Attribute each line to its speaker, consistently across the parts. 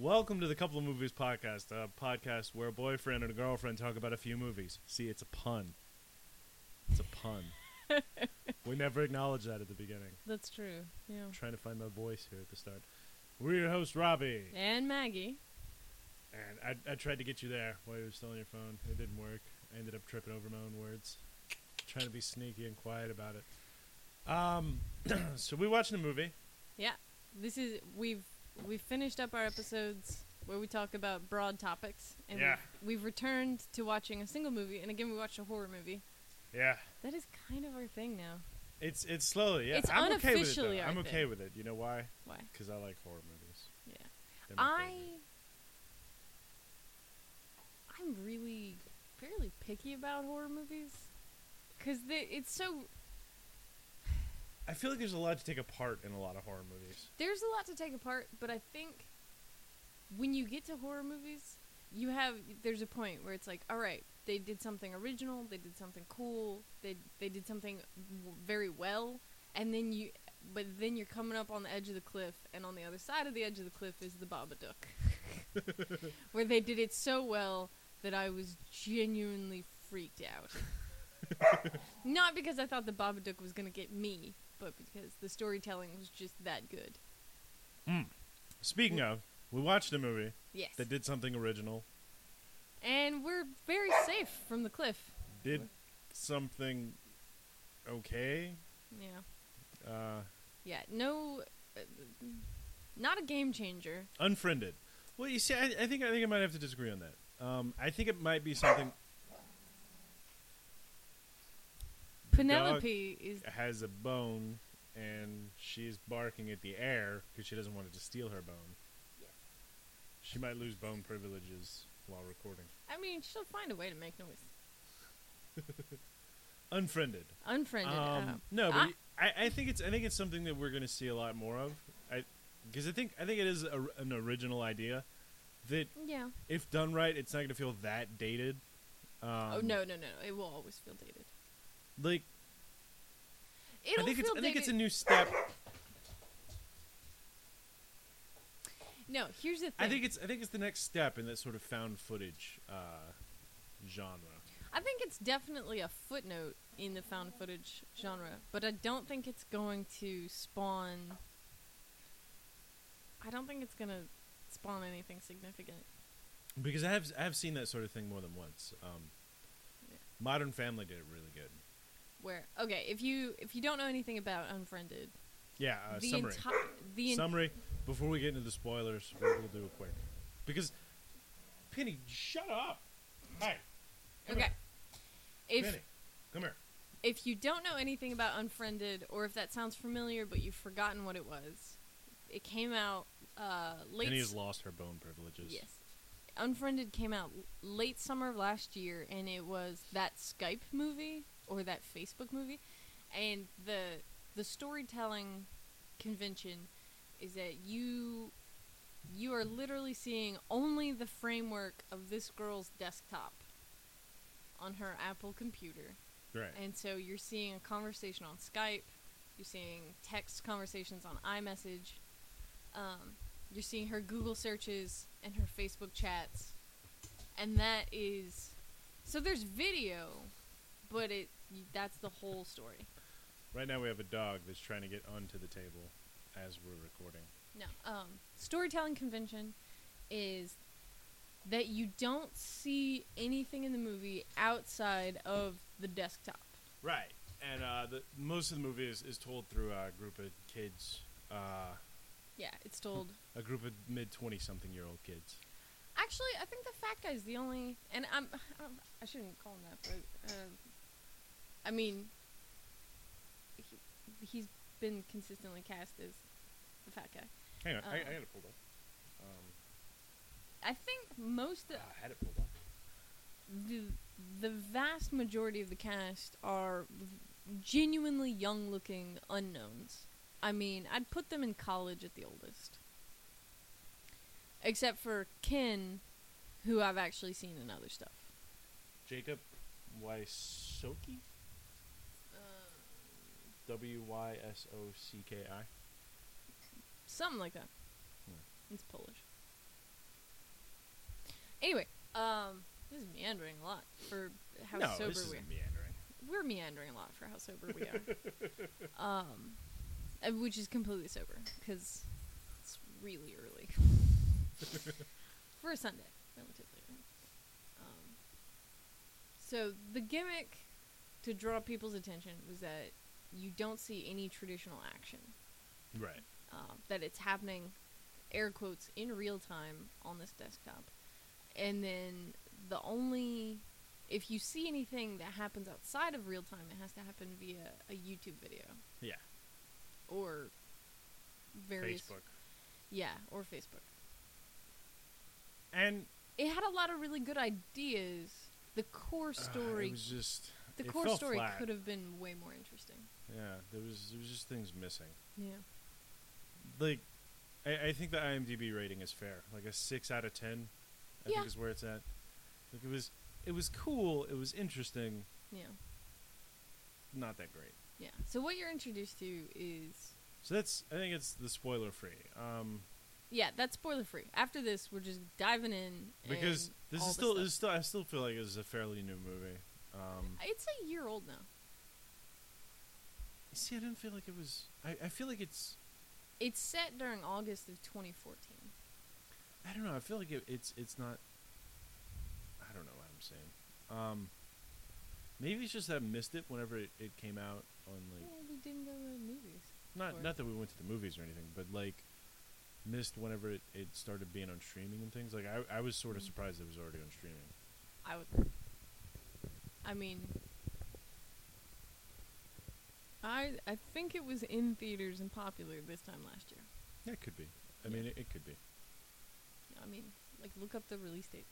Speaker 1: Welcome to the Couple of Movies podcast, a podcast where a boyfriend and a girlfriend talk about a few movies. See, it's a pun. It's a pun. we never acknowledge that at the beginning.
Speaker 2: That's true. Yeah.
Speaker 1: I'm trying to find my voice here at the start. We're your host, Robbie.
Speaker 2: And Maggie.
Speaker 1: And I, I tried to get you there while you were still on your phone. It didn't work. I ended up tripping over my own words. Trying to be sneaky and quiet about it. Um, so we watched the movie.
Speaker 2: Yeah. This is we've we've finished up our episodes where we talk about broad topics and
Speaker 1: Yeah.
Speaker 2: we've, we've returned to watching a single movie and again we watched a horror movie.
Speaker 1: Yeah.
Speaker 2: That is kind of our thing now.
Speaker 1: It's it's slowly. Yeah.
Speaker 2: It's
Speaker 1: I'm okay with it.
Speaker 2: unofficially
Speaker 1: though.
Speaker 2: our
Speaker 1: I'm okay
Speaker 2: thing.
Speaker 1: with it. You know why?
Speaker 2: Why?
Speaker 1: Because I like horror movies.
Speaker 2: Yeah. I
Speaker 1: favorite.
Speaker 2: I'm really fairly picky about horror movies cuz it's so
Speaker 1: I feel like there's a lot to take apart in a lot of horror movies.
Speaker 2: there's a lot to take apart, but I think when you get to horror movies, you have there's a point where it's like, all right, they did something original, they did something cool, they they did something w- very well, and then you but then you're coming up on the edge of the cliff, and on the other side of the edge of the cliff is the Babadook, where they did it so well that I was genuinely freaked out. Not because I thought the Babadook was gonna get me, but because the storytelling was just that good.
Speaker 1: Speaking of, we watched a movie
Speaker 2: Yes.
Speaker 1: that did something original.
Speaker 2: and we're very safe from the cliff.
Speaker 1: Did something okay.
Speaker 2: Yeah.
Speaker 1: Uh,
Speaker 2: Yeah. No. Uh, not a game changer.
Speaker 1: unfriended. Well, you see, I, I think I think I might have to disagree on that. Um, I think it might be something
Speaker 2: Penelope is.
Speaker 1: has a bone, and she's barking at the air because she doesn't want it to steal her bone.
Speaker 2: Yes.
Speaker 1: She might lose bone privileges while recording.
Speaker 2: I mean, she'll find a way to make noise.
Speaker 1: Unfriended.
Speaker 2: Unfriended.
Speaker 1: Um,
Speaker 2: uh,
Speaker 1: no, but
Speaker 2: I
Speaker 1: think it's I think it's something that we're going to see a lot more of. I because I think I think it is a, an original idea that
Speaker 2: yeah.
Speaker 1: if done right, it's not going to feel that dated. Um,
Speaker 2: oh no, no, no! It will always feel dated.
Speaker 1: Like
Speaker 2: It'll
Speaker 1: I think it's I think it's a new step.
Speaker 2: No, here's the thing.
Speaker 1: I think it's I think it's the next step in that sort of found footage uh, genre.
Speaker 2: I think it's definitely a footnote in the found footage genre, but I don't think it's going to spawn. I don't think it's gonna spawn anything significant.
Speaker 1: Because I have I have seen that sort of thing more than once. Um,
Speaker 2: Yeah.
Speaker 1: Modern Family did it really good.
Speaker 2: Where okay, if you if you don't know anything about Unfriended,
Speaker 1: Yeah, uh,
Speaker 2: the
Speaker 1: summary.
Speaker 2: entire the en-
Speaker 1: summary before we get into the spoilers. We'll, do it quick because Penny, shut up. Come
Speaker 2: okay.
Speaker 1: here.
Speaker 2: If
Speaker 1: Penny, come here.
Speaker 2: if you don't know anything about Unfriended, or if that sounds familiar but you've forgotten what it was, it came out uh, late.
Speaker 1: Penny has lost her bone privileges.
Speaker 2: Yes. Unfriended came out late summer of last year, and it was that Skype movie or that Facebook movie, and the the storytelling convention is that you you are literally seeing only the framework of this girl's desktop on her Apple computer.
Speaker 1: Right.
Speaker 2: And so you're seeing a conversation on Skype, you're seeing text conversations on iMessage, um, you're seeing her Google searches and her Facebook chats, and that is so there's video, but it that's the whole story.
Speaker 1: Right now we have a dog that's trying to get onto the table as we're recording.
Speaker 2: No, um, storytelling convention is that you don't see anything in the movie outside of the desktop.
Speaker 1: Right. And uh, the most of the movie is, is told through a group of kids, uh,
Speaker 2: Yeah, it's told.
Speaker 1: a group of mid twenty something year old kids.
Speaker 2: Actually, I think the fat guy's the only, and I'm, I, don't, I shouldn't call him that, but uh, I mean, he, he's been consistently cast as the fat guy.
Speaker 1: Hang on, I, I
Speaker 2: Uh.
Speaker 1: got it pulled up. Um,
Speaker 2: I think most,
Speaker 1: ah, I had it pulled up.
Speaker 2: the the vast majority of the cast are genuinely young-looking unknowns. I mean, I'd put them in college at the oldest, except for Ken, who I've actually seen in other stuff.
Speaker 1: Jacob Wysocki? W Y S O C K I?
Speaker 2: Something like that.
Speaker 1: Yeah.
Speaker 2: It's Polish. Anyway, um, this is meandering a lot for how
Speaker 1: no,
Speaker 2: sober we are.
Speaker 1: meandering.
Speaker 2: We're meandering a lot for how sober we are. um, uh, which is completely sober because it's really early for a Sunday, relatively. Early. Um, so the gimmick to draw people's attention was that you don't see any traditional action.
Speaker 1: Right.
Speaker 2: um, that it's happening, air quotes, in real time on this desktop. And then the only, if you see anything that happens outside of real time, it has to happen via a YouTube video
Speaker 1: Yeah.
Speaker 2: or various.
Speaker 1: Facebook.
Speaker 2: Yeah, or Facebook.
Speaker 1: And
Speaker 2: It had a lot of really good ideas. The core
Speaker 1: uh,
Speaker 2: story,
Speaker 1: it was just
Speaker 2: the
Speaker 1: it
Speaker 2: core story
Speaker 1: flat.
Speaker 2: could have been way more interesting.
Speaker 1: Yeah, there was there was just things missing.
Speaker 2: Yeah.
Speaker 1: Like, I, I think the IMDb rating is fair. Like a six out of ten, I
Speaker 2: Yeah.
Speaker 1: think is where it's at. Like it was it was cool. It was interesting.
Speaker 2: Yeah.
Speaker 1: Not that great.
Speaker 2: Yeah. So what you're introduced to is
Speaker 1: So that's I think it's the spoiler free. Um,
Speaker 2: yeah, that's spoiler free. After this, we're just diving in
Speaker 1: because this is still this is still I still feel like this is a fairly new movie. Um,
Speaker 2: It's a year old now.
Speaker 1: see, I didn't feel like it was. I, I feel like it's.
Speaker 2: It's set during August of 2014.
Speaker 1: I don't know. I feel like it, it's it's not. I don't know what I'm saying. Um, maybe it's just that I missed it whenever it, it came out on like
Speaker 2: well, we didn't go to the movies.
Speaker 1: not not that we went to the movies or anything, but like missed whenever it, it started being on streaming and things. Like I I was sort of
Speaker 2: Mm.
Speaker 1: surprised it was already on streaming.
Speaker 2: I would. I mean, I I think it was in theaters and popular this time last year.
Speaker 1: Yeah, it could be. I
Speaker 2: Yeah.
Speaker 1: mean, it, it could be.
Speaker 2: I mean, like look up the release date.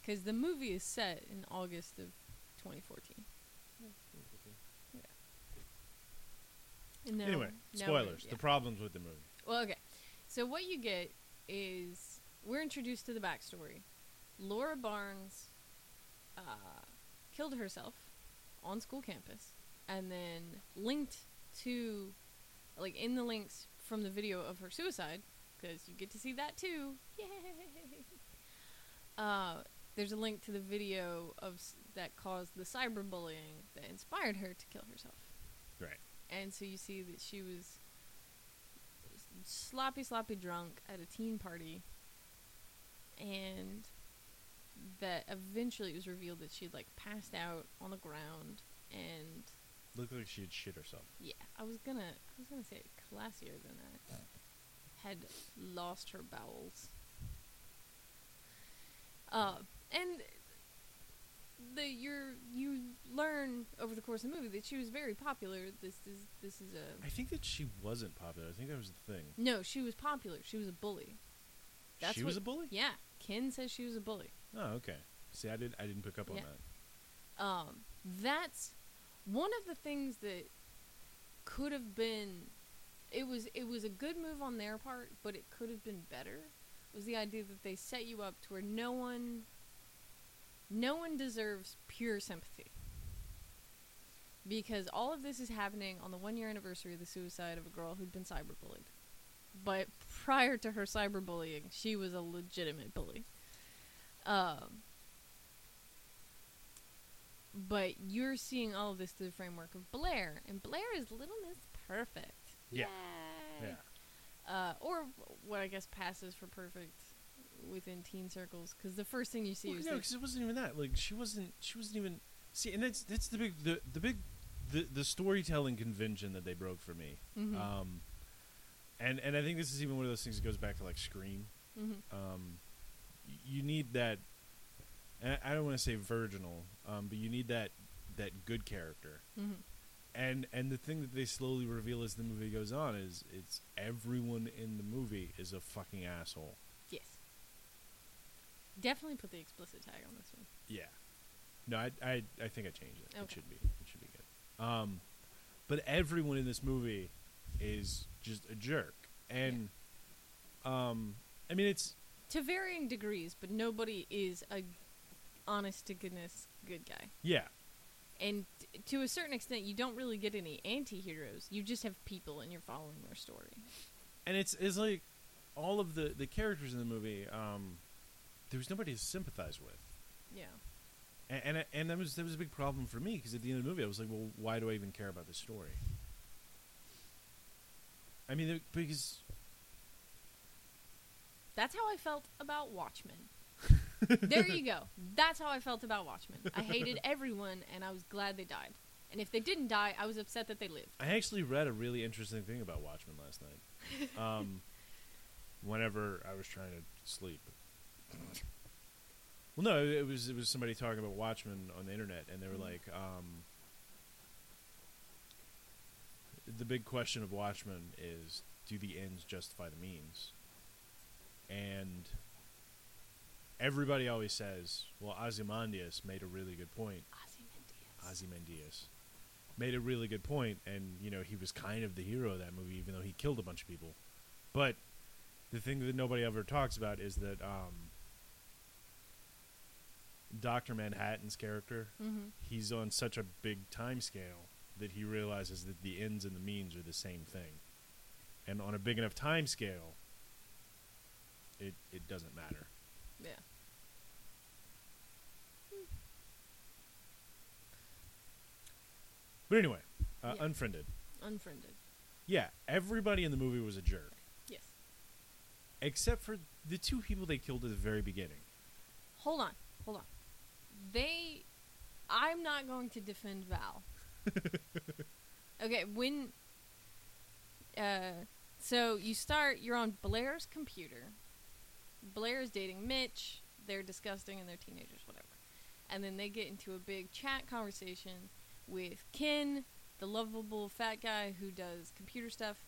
Speaker 2: Because the movie is set in August of 2014. Hmm. And now-
Speaker 1: anyway,
Speaker 2: now
Speaker 1: spoilers.
Speaker 2: yeah.
Speaker 1: The problems with the movie.
Speaker 2: Well, okay. So what you get is we're introduced to the backstory. Laura Barnes uh, killed herself on school campus, and then linked to, like, in the links from the video of her suicide, because you get to see that too. Yay! Uh, there's a link to the video of s- that caused the cyberbullying that inspired her to kill herself
Speaker 1: Right.
Speaker 2: and so you see that she was sloppy, sloppy drunk at a teen party, and that eventually it was revealed that she'd like passed out on the ground, and
Speaker 1: Looked like she had shit herself.
Speaker 2: yeah, I was gonna, I was gonna say it classier than that, had lost her bowels. Uh, and the you're you learn over the course of the movie that she was very popular. This is this is a
Speaker 1: I think that she wasn't popular. I think that was the thing.
Speaker 2: No, she was popular. She was a bully. That's
Speaker 1: she was a bully.
Speaker 2: Yeah, Ken says she was a bully.
Speaker 1: Oh, okay. See, I did. I didn't pick up on
Speaker 2: Yeah.
Speaker 1: that.
Speaker 2: Um, that's one of the things that could have been. It was it was a good move on their part, but it could have been better. Was the idea that they set you up to where no one, no one deserves pure sympathy. Because all of this is happening on the one year anniversary of the suicide of a girl who'd been cyberbullied. But prior to her cyberbullying, she was a legitimate bully. Um, but you're seeing all of this through the framework of Blair, and Blair is Little Miss Perfect.
Speaker 1: Yeah.
Speaker 2: Yay.
Speaker 1: Yeah.
Speaker 2: Uh, or what I guess passes for perfect within teen circles, because the first thing you see
Speaker 1: Well,
Speaker 2: is
Speaker 1: no, because it wasn't even that. Like she wasn't. She wasn't even. See, and that's that's the big the the big the the storytelling convention that they broke for me.
Speaker 2: Mhm.
Speaker 1: Um, and and I think this is even one of those things that goes back to like Scream.
Speaker 2: Mhm.
Speaker 1: Um, you need that. And I don't want to say virginal, um, but you need that that good character.
Speaker 2: Mhm.
Speaker 1: And and the thing that they slowly reveal as the movie goes on is it's everyone in the movie is a fucking asshole.
Speaker 2: yes, definitely put the explicit tag on this one.
Speaker 1: Yeah. No, I I I think I changed it. It should be it should be good. Um, but everyone in this movie is just a jerk, and um, I mean it's
Speaker 2: To varying degrees, but nobody is a honest to goodness good guy.
Speaker 1: yeah
Speaker 2: And t- to a certain extent, you don't really get any anti-heroes. You just have people, and you're following their story.
Speaker 1: and it's it's like all of the the characters in the movie um there was nobody to sympathize with.
Speaker 2: Yeah.
Speaker 1: And and, and that was that was a big problem for me because at the end of the movie I was like, well, why do I even care about this story? I mean, because
Speaker 2: That's how I felt about Watchmen. there you go. That's how I felt about Watchmen. I hated everyone, and I was glad they died. And if they didn't die, I was upset that they lived.
Speaker 1: I actually read a really interesting thing about Watchmen last night. Um, whenever I was trying to sleep. Well, no, it was it was somebody talking about Watchmen on the internet, and they were
Speaker 2: Mhm.
Speaker 1: like, um, the big question of Watchmen is, do the ends justify the means? And everybody always says, well, Ozymandias made a really good point.
Speaker 2: Ozymandias.
Speaker 1: Ozymandias made a really good point, and you know he was kind of the hero of that movie, even though he killed a bunch of people. But the thing that nobody ever talks about is that um, Doctor Manhattan's character,
Speaker 2: Mm-hmm.
Speaker 1: he's on such a big time scale that he realizes that the ends and the means are the same thing, and on a big enough time scale, it it doesn't matter.
Speaker 2: Yeah.
Speaker 1: But anyway, uh,
Speaker 2: Yeah.
Speaker 1: unfriended.
Speaker 2: Unfriended.
Speaker 1: Yeah, everybody in the movie was a jerk.
Speaker 2: Yes.
Speaker 1: except for the two people they killed at the very beginning.
Speaker 2: Hold on. Hold on. They. I'm not going to defend Val. okay, when. Uh, so you start. You're on Blair's computer. Blair is dating Mitch. They're disgusting and they're teenagers, whatever. And then they get into a big chat conversation with Ken, the lovable fat guy who does computer stuff,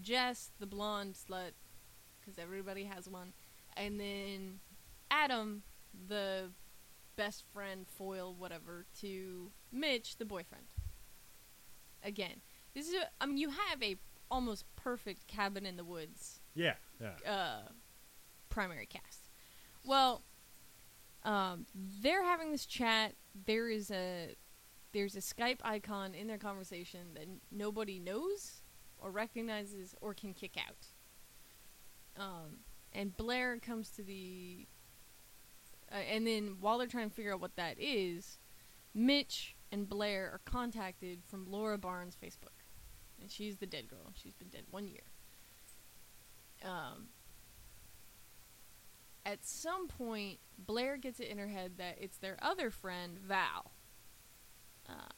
Speaker 2: Jess, the blonde slut, because everybody has one, and then Adam, the best friend, foil, whatever, to Mitch, the boyfriend. Again, this is a, I mean, you have a almost perfect cabin in the woods
Speaker 1: Yeah, yeah.
Speaker 2: uh, primary cast. Well, um, they're having this chat. There is a there's a Skype icon in their conversation that n- nobody knows or recognizes or can kick out. Um, and Blair comes to the, uh, and then while they're trying to figure out what that is, Mitch and Blair are contacted from Laura Barnes' Facebook, and she's the dead girl. She's been dead one year. Um, at some point, Blair gets it in her head that it's their other friend, Val. Uh,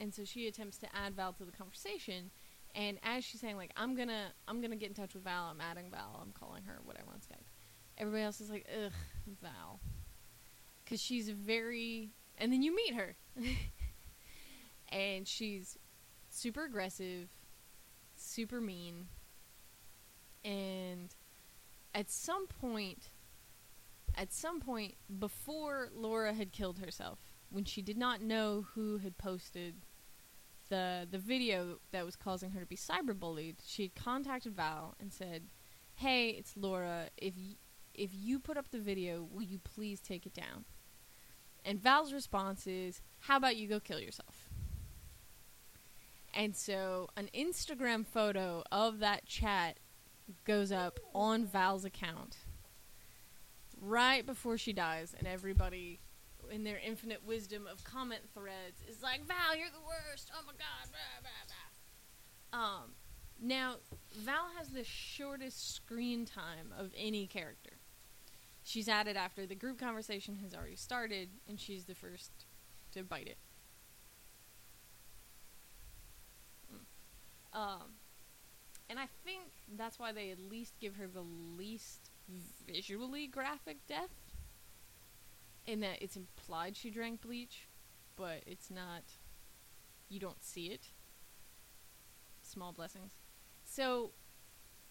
Speaker 2: and so she attempts to add Val to the conversation. And as she's saying, like, I'm gonna, I'm gonna get in touch with Val. I'm adding Val. I'm calling her, whatever on Skype. Everybody else is like, ugh, Val, because she's very. And then you meet her, and she's super aggressive, super mean, and at some point at some point before Laura had killed herself when she did not know who had posted the the video that was causing her to be cyberbullied she had contacted Val and said hey it's Laura. If y- if you put up the video will you please take it down? And Val's response is how about you go kill yourself? And so an Instagram photo of that chat goes up on Val's account right before she dies, and everybody, in their infinite wisdom of comment threads, is like, "Val, you're the worst. Oh my god." Blah, blah, blah. Um, now Val has the shortest screen time of any character. She's added after the group conversation has already started, and she's the first to bite it. Mm. Um, and I think that's why they at least give her the least visually graphic death. In that it's implied she drank bleach, but it's not. You don't see it. Small blessings. So,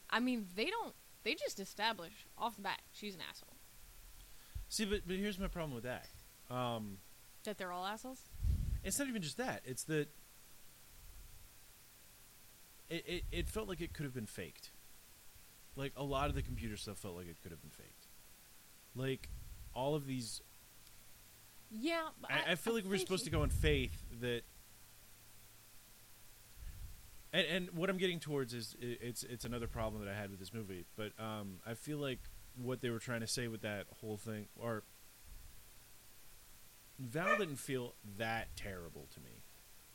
Speaker 2: I mean, they don't. They just establish off the bat she's an asshole.
Speaker 1: See, but but here's my problem with that. Um,
Speaker 2: That they're all assholes.
Speaker 1: it's not even just that. It's that it, it it felt like it could have been faked. Like a lot of the computer stuff felt like it could have been faked. Like all of these,
Speaker 2: Yeah,
Speaker 1: I, I feel like we're supposed to go in faith that. And, and what I'm getting towards is it's it's another problem that I had with this movie, but um, I feel like what they were trying to say with that whole thing, or Val didn't feel that terrible to me.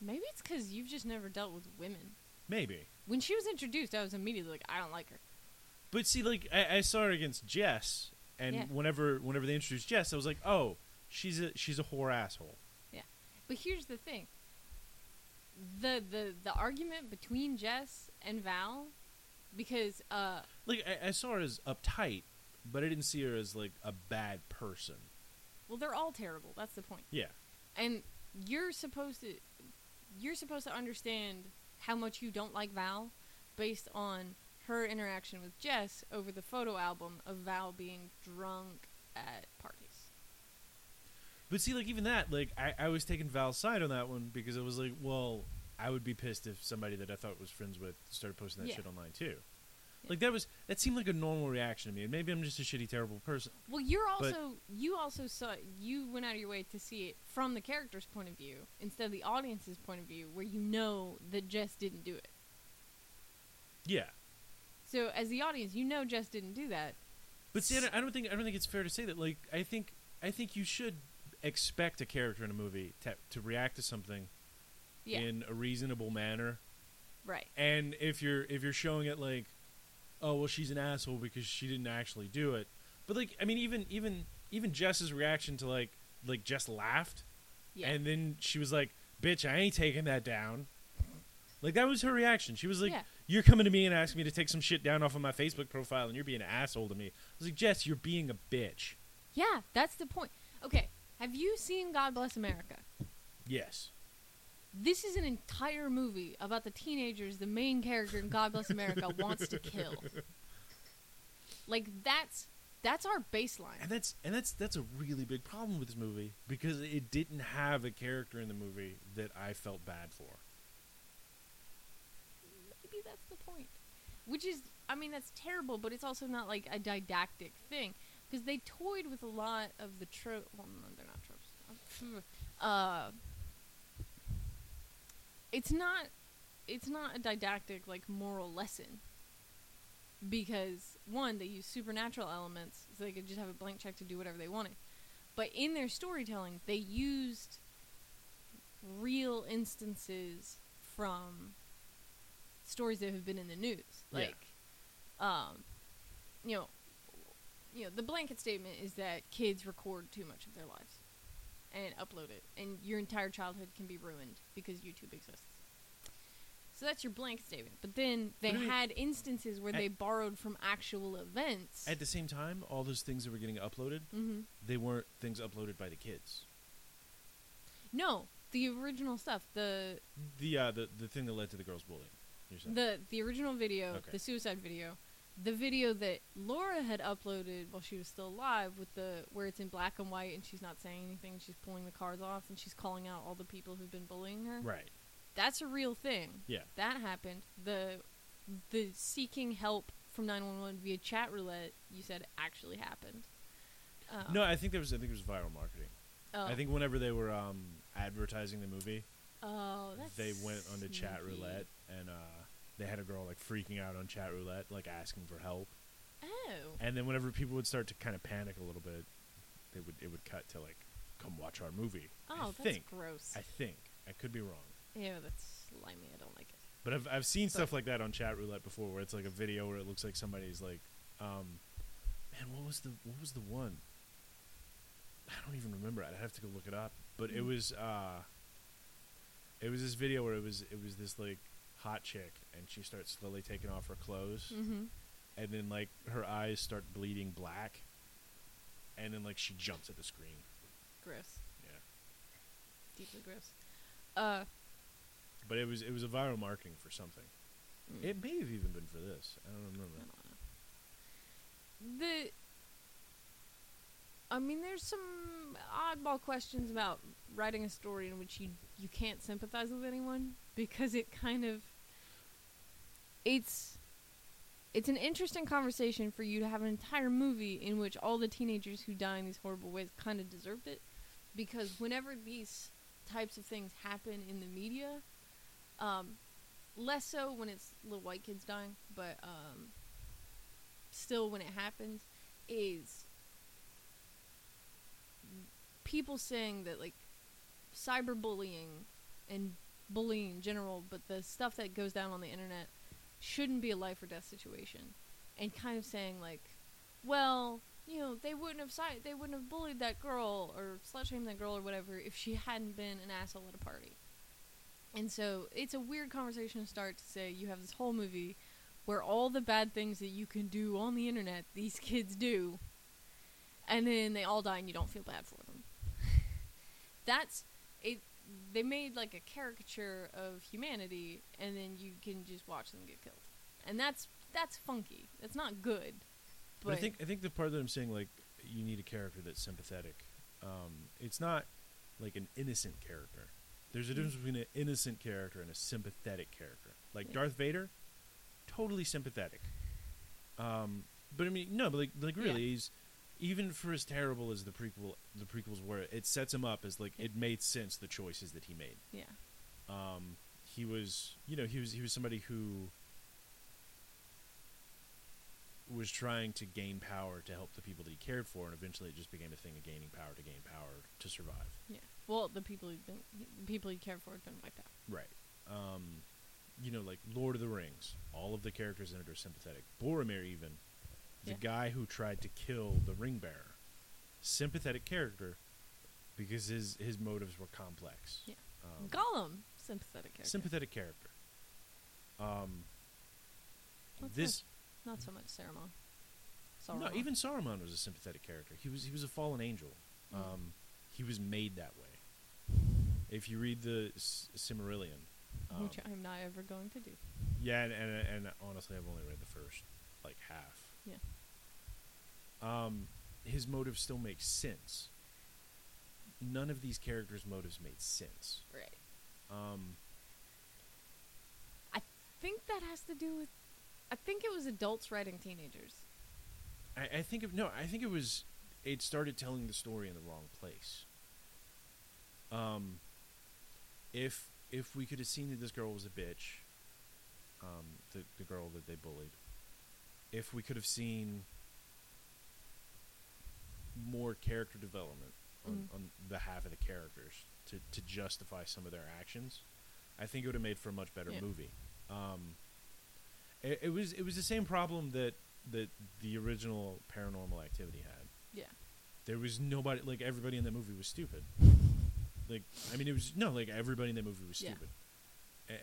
Speaker 2: Maybe it's because you've just never dealt with women.
Speaker 1: Maybe,
Speaker 2: When she was introduced, I was immediately like, I don't like her.
Speaker 1: But see, like I, I saw her against Jess, and
Speaker 2: Yeah.
Speaker 1: whenever whenever they introduced Jess, I was like, oh, she's a she's a whore asshole.
Speaker 2: Yeah, but here's the thing. The the the argument between Jess and Val because uh
Speaker 1: Like I, I saw her as uptight, but I didn't see her as like a bad person.
Speaker 2: well they're all terrible. That's the point.
Speaker 1: Yeah,
Speaker 2: And you're supposed to you're supposed to understand how much you don't like Val based on her interaction with Jess over the photo album of Val being drunk at parties.
Speaker 1: but see, like even that, like I, I was taking Val's side on that one because it was like, well, I would be pissed if somebody that I thought was friends with started posting that
Speaker 2: Yeah.
Speaker 1: shit online too.
Speaker 2: Yeah.
Speaker 1: Like that was that seemed like a normal reaction to me, and maybe I'm just a shitty, terrible person.
Speaker 2: Well, you're also you also saw you went out of your way to see it from the character's point of view instead of the audience's point of view, where you know that Jess didn't do it.
Speaker 1: Yeah,
Speaker 2: So as the audience, you know Jess didn't do that.
Speaker 1: but see, I don't, I don't think I don't think it's fair to say that. Like I think I think you should expect a character in a movie to to react to something
Speaker 2: Yeah,
Speaker 1: in a reasonable manner.
Speaker 2: right.
Speaker 1: And if you're if you're showing it like, oh well, she's an asshole because she didn't actually do it. But like, I mean, even even even Jess's reaction to like like Jess laughed,
Speaker 2: Yeah,
Speaker 1: and then she was like, "Bitch, I ain't taking that down." Like that was her reaction. She was like,
Speaker 2: Yeah.
Speaker 1: "You're coming to me and asking me to take some shit down off of my Facebook profile, and you're being an asshole to me." I was like, "Jess, you're being a bitch."
Speaker 2: yeah, that's the point. Okay, have you seen God Bless America?
Speaker 1: Yes.
Speaker 2: This is an entire movie about the teenagers the main character in God Bless America wants to kill. Like that's that's our baseline.
Speaker 1: And that's and that's that's a really big problem with this movie because it didn't have a character in the movie that I felt bad for.
Speaker 2: maybe that's the point. Which is, I mean, that's terrible, but it's also not like a didactic thing because they toyed with a lot of the trope. Well, no, they're not tropes. Uh, it's not. It's not a didactic like moral lesson because one, they use supernatural elements so they could just have a blank check to do whatever they wanted. But in their storytelling, they used real instances from stories that have been in the news.
Speaker 1: Yeah.
Speaker 2: Like, um, you know, you know, the blanket statement is that kids record too much of their lives and upload it, and your entire childhood can be ruined because YouTube exists. So that's your blanket statement. But then they
Speaker 1: But
Speaker 2: had instances where they borrowed from actual events.
Speaker 1: At the same time, all those things that were getting uploaded,
Speaker 2: hmm
Speaker 1: they weren't things uploaded by the kids.
Speaker 2: No, the original stuff, the
Speaker 1: The uh, the the thing that led to the girls bullying.
Speaker 2: The the original video,
Speaker 1: Okay.
Speaker 2: the suicide video, the video that Laura had uploaded while she was still alive, with the where it's in black and white and she's not saying anything, she's pulling the cards off and she's calling out all the people who've been bullying her.
Speaker 1: right.
Speaker 2: That's a real thing.
Speaker 1: Yeah.
Speaker 2: That happened. The the seeking help from 911 via chat roulette, you said actually happened. Um,
Speaker 1: No, I think there was I think it was viral marketing.
Speaker 2: oh,
Speaker 1: I think whenever they were um, advertising the movie,
Speaker 2: Oh, that's
Speaker 1: they went onto chat
Speaker 2: sneaky.
Speaker 1: roulette and uh, they had a girl like freaking out on chat roulette, like asking for help.
Speaker 2: Oh.
Speaker 1: And then whenever people would start to kind of panic a little bit, they would it would cut to like, "Come watch our movie."
Speaker 2: Oh,
Speaker 1: I
Speaker 2: that's
Speaker 1: think.
Speaker 2: gross.
Speaker 1: I think I could be wrong,
Speaker 2: Ew, that's slimy. I don't like it.
Speaker 1: but I've I've seen
Speaker 2: So-
Speaker 1: stuff like that on chat roulette before, where it's like a video where it looks like somebody's like, um, man, what was the what was the one? I don't even remember. I'd have to go look it up. But it
Speaker 2: Mm.
Speaker 1: was uh, it was this video where it was it was this like hot chick, and she starts slowly taking off her clothes,
Speaker 2: Mm-hmm.
Speaker 1: and then like her eyes start bleeding black, and then like she jumps at the screen.
Speaker 2: Gross.
Speaker 1: Yeah.
Speaker 2: Deeply gross. Uh,
Speaker 1: But it was it was a viral marketing for something.
Speaker 2: mm,
Speaker 1: It may have even been for this. I don't
Speaker 2: I
Speaker 1: remember.
Speaker 2: don't know. The. I mean, there's some oddball questions about writing a story in which you you can't sympathize with anyone because it kind of it's it's an interesting conversation for you to have an entire movie in which all the teenagers who die in these horrible ways kind of deserved it. Because whenever these types of things happen in the media um, less so when it's little white kids dying but um, still when it happens is people saying that like cyberbullying and bullying in general, but the stuff that goes down on the internet shouldn't be a life or death situation, and kind of saying like, well, you know, they wouldn't have si- they wouldn't have bullied that girl or slut shamed that girl or whatever if she hadn't been an asshole at a party. And so it's a weird conversation to start to say you have this whole movie where all the bad things that you can do on the internet these kids do, and then they all die and you don't feel bad for them. That's it. They made like a caricature of humanity, and then you can just watch them get killed, and that's that's funky. That's not good.
Speaker 1: But, I think I think the part that I'm saying like you need a character that's sympathetic. Um, it's not like an innocent character. There's a difference between an innocent character and a sympathetic character. Like
Speaker 2: Yeah.
Speaker 1: Darth Vader, totally sympathetic. Um, but I mean, no, but like, like really,
Speaker 2: Yeah.
Speaker 1: he's even for as terrible as the prequel, the prequels were. It sets him up as like it made sense the choices that he made.
Speaker 2: yeah,
Speaker 1: Um, he was, you know, he was he was somebody who was trying to gain power to help the people that he cared for, and eventually it just became a thing of gaining power to gain power to survive.
Speaker 2: yeah. Well, the people been, the people he cared for had been wiped out.
Speaker 1: Right. Um, you know, like Lord of the Rings, all of the characters in it are sympathetic. Boromir, even the
Speaker 2: Yeah.
Speaker 1: guy who tried to kill the ring bearer, sympathetic character, because his his motives were complex.
Speaker 2: Yeah.
Speaker 1: Um,
Speaker 2: Gollum, sympathetic character.
Speaker 1: sympathetic character. Um,
Speaker 2: What's
Speaker 1: this
Speaker 2: Not so much Saruman.
Speaker 1: no,
Speaker 2: Sauron.
Speaker 1: even Saruman was a sympathetic character. He was he was a fallen angel.
Speaker 2: Mm.
Speaker 1: Um, he was made that way. If you read the S- Silmarillion, um,
Speaker 2: which I'm not ever going to do.
Speaker 1: yeah, and, and and honestly, I've only read the first like half.
Speaker 2: Yeah.
Speaker 1: Um, his motives still make sense. None of these characters' motives made sense.
Speaker 2: Right.
Speaker 1: Um,
Speaker 2: I think that has to do with. I think it was adults writing teenagers.
Speaker 1: I, I think of no, I think it was it started telling the story in the wrong place. Um, if if we could have seen that this girl was a bitch, um, the the girl that they bullied, if we could have seen more character development on,
Speaker 2: Mhm.
Speaker 1: on behalf of the characters to to justify some of their actions, I think it would have made for a much better
Speaker 2: Yeah.
Speaker 1: movie. Um, it, it was it was the same problem that that the original Paranormal Activity had.
Speaker 2: Yeah.
Speaker 1: There was nobody like everybody in that movie was stupid. Like I mean, it was no like everybody in that movie was
Speaker 2: Yeah.
Speaker 1: stupid.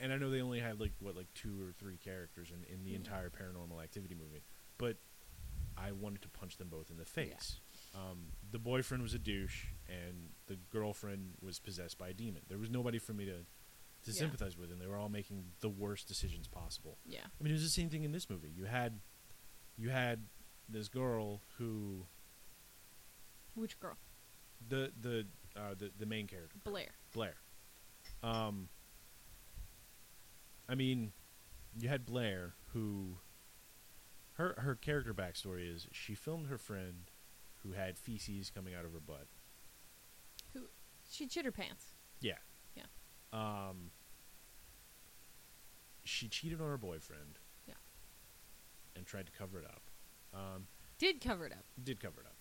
Speaker 1: And I know they only had like what like two or three characters in, in the
Speaker 2: Mhm.
Speaker 1: entire Paranormal Activity movie, but I wanted to punch them both in the face. Um, the boyfriend was a douche, and the girlfriend was possessed by a demon. There was nobody for me to to
Speaker 2: Yeah.
Speaker 1: sympathize with, and they were all making the worst decisions possible.
Speaker 2: Yeah.
Speaker 1: I mean, it was the same thing in this movie. You had, you had this girl who
Speaker 2: Which girl?
Speaker 1: the the uh, the the main character
Speaker 2: Blair.
Speaker 1: Blair. Um. I mean, you had Blair who. Her her character backstory is she filmed her friend, who had feces coming out of her butt.
Speaker 2: Who? She chit her pants.
Speaker 1: Yeah.
Speaker 2: Yeah.
Speaker 1: Um. She cheated on her boyfriend.
Speaker 2: Yeah.
Speaker 1: And tried to cover it up. Um,
Speaker 2: Did cover it up.
Speaker 1: did cover it up.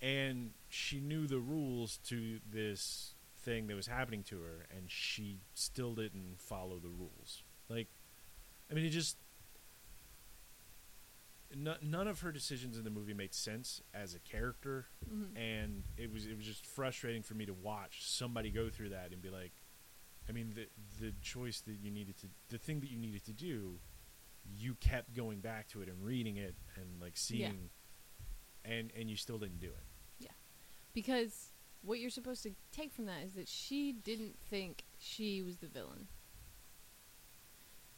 Speaker 1: And she knew the rules to this thing that was happening to her, and she still didn't follow the rules. Like, I mean, it just. No, none of her decisions in the movie made sense as a character,
Speaker 2: Mhm.
Speaker 1: and it was it was just frustrating for me to watch somebody go through that and be like, I mean, the the choice that you needed to, the thing that you needed to do, you kept going back to it and reading it and like seeing, and and you still didn't do it.
Speaker 2: Yeah, because what you're supposed to take from that is that she didn't think she was the villain.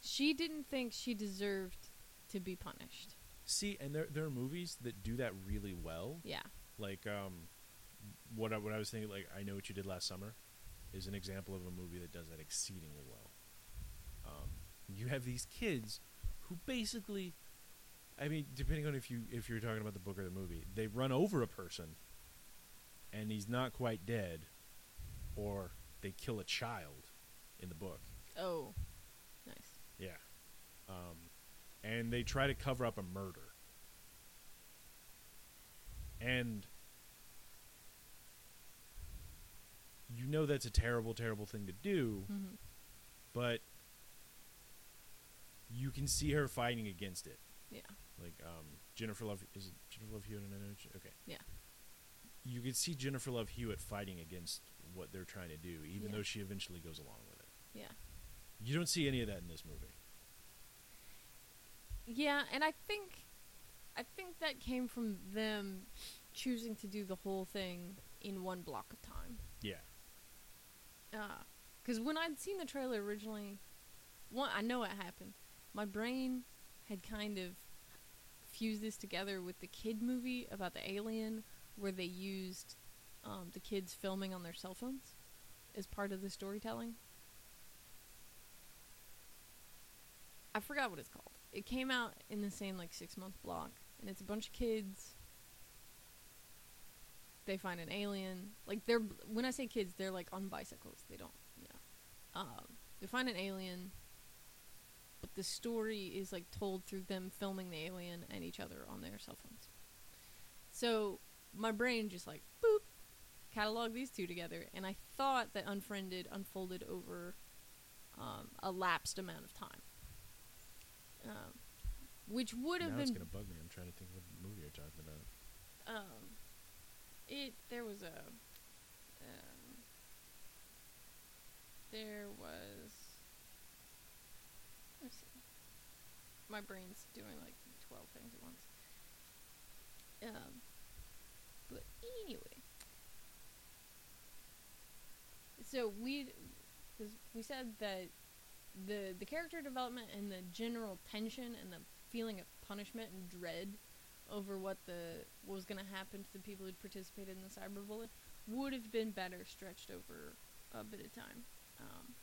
Speaker 2: She didn't think she deserved to be punished.
Speaker 1: See, and there there are movies that do that really well.
Speaker 2: Yeah.
Speaker 1: Like um, what I, what I was thinking, like I know what you did last summer, is an example of a movie that does that exceedingly well. Um, you have these kids who basically, I mean, depending on if you if you're talking about the book or the movie, they run over a person, and he's not quite dead, or they kill a child in the book.
Speaker 2: Oh. Nice.
Speaker 1: Yeah. Um, and they try to cover up a murder. and you know that's a terrible, terrible thing to do,
Speaker 2: hmm
Speaker 1: but you can see her fighting against it.
Speaker 2: Yeah.
Speaker 1: Like um, Jennifer Love is it Jennifer Love Hewitt? And I know okay.
Speaker 2: Yeah.
Speaker 1: You could see Jennifer Love Hewitt fighting against what they're trying to do, even
Speaker 2: Yeah.
Speaker 1: though she eventually goes along with it.
Speaker 2: Yeah.
Speaker 1: You don't see any of that in this movie.
Speaker 2: Yeah, and I think I think that came from them choosing to do the whole thing in one block of time.
Speaker 1: Yeah.
Speaker 2: Uh, because when I'd seen the trailer originally, one I know it happened. My brain had kind of fused this together with the kid movie about the alien, where they used um, the kids filming on their cell phones as part of the storytelling. I forgot what it's called. It came out in the same like six month block, and it's a bunch of kids. They find an alien. Like they're when I say kids, they're like on bicycles. They don't, you know. Um, they find an alien, but the story is like told through them filming the alien and each other on their cell phones. So my brain just like boop, cataloged these two together, and I thought that Unfriended unfolded over um, a lapsed amount of time, um, which would have
Speaker 1: it's
Speaker 2: been
Speaker 1: gonna bug me. I'm trying to think what movie you're talking about.
Speaker 2: um, it there was a um, there was let's see my brain's doing like 12 things at once um anyway so we because we said that the the character development and the general tension and the feeling of punishment and dread over what the what was going to happen to the people who'd participated in the cyber bullet would have been better stretched over a bit of time. Um,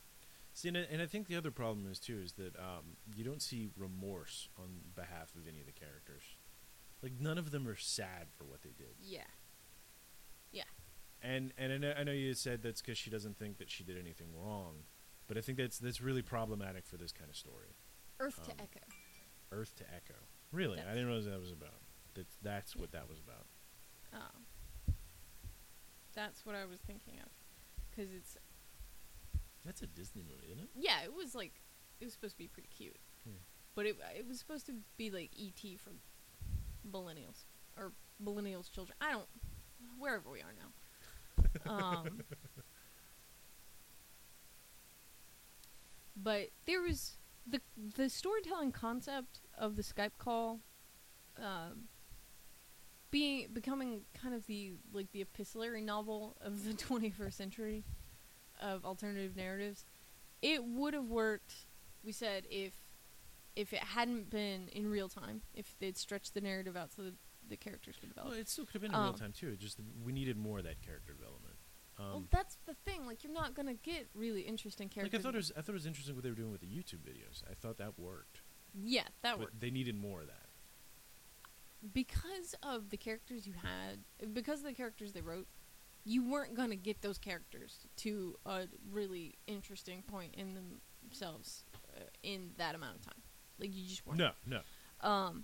Speaker 1: See, and I, and I think the other problem is too is that um, you don't see remorse on behalf of any of the characters. Like none of them are sad for what they did.
Speaker 2: yeah,
Speaker 1: And and I know, I know you said that's because she doesn't think that she did anything wrong, but I think that's that's really problematic for this kind of story.
Speaker 2: Earth to
Speaker 1: Um,
Speaker 2: Echo.
Speaker 1: Earth to Echo. Really, I didn't realize that was about. That's that's what that was about.
Speaker 2: Um, that's what I was thinking of, because it's
Speaker 1: That's a Disney movie, isn't it?
Speaker 2: yeah, it was like it was supposed to be pretty cute,
Speaker 1: Hmm.
Speaker 2: but it it was supposed to be like ET for millennials or millennials children. I don't wherever we are now. um, but there was the the storytelling concept of the Skype call, um, being becoming kind of the like the epistolary novel of the 21st century of alternative narratives. It would have worked. We said if if it hadn't been in real time, if they'd stretched the narrative out so that the characters could develop.
Speaker 1: Well, it still could have been in real
Speaker 2: Um,
Speaker 1: time too. It just we needed more of that character development. Um,
Speaker 2: well, that's the thing. Like, you're not gonna get really interesting
Speaker 1: like
Speaker 2: characters.
Speaker 1: I thought it was, I thought it was interesting what they were doing with the YouTube videos. I thought that worked.
Speaker 2: yeah, that
Speaker 1: but
Speaker 2: worked
Speaker 1: they needed more of that.
Speaker 2: because of the characters you had. Because of the characters they wrote, you weren't gonna get those characters to a really interesting point in themselves uh, in that amount of time. Like, you just weren't.
Speaker 1: No, no.
Speaker 2: Um,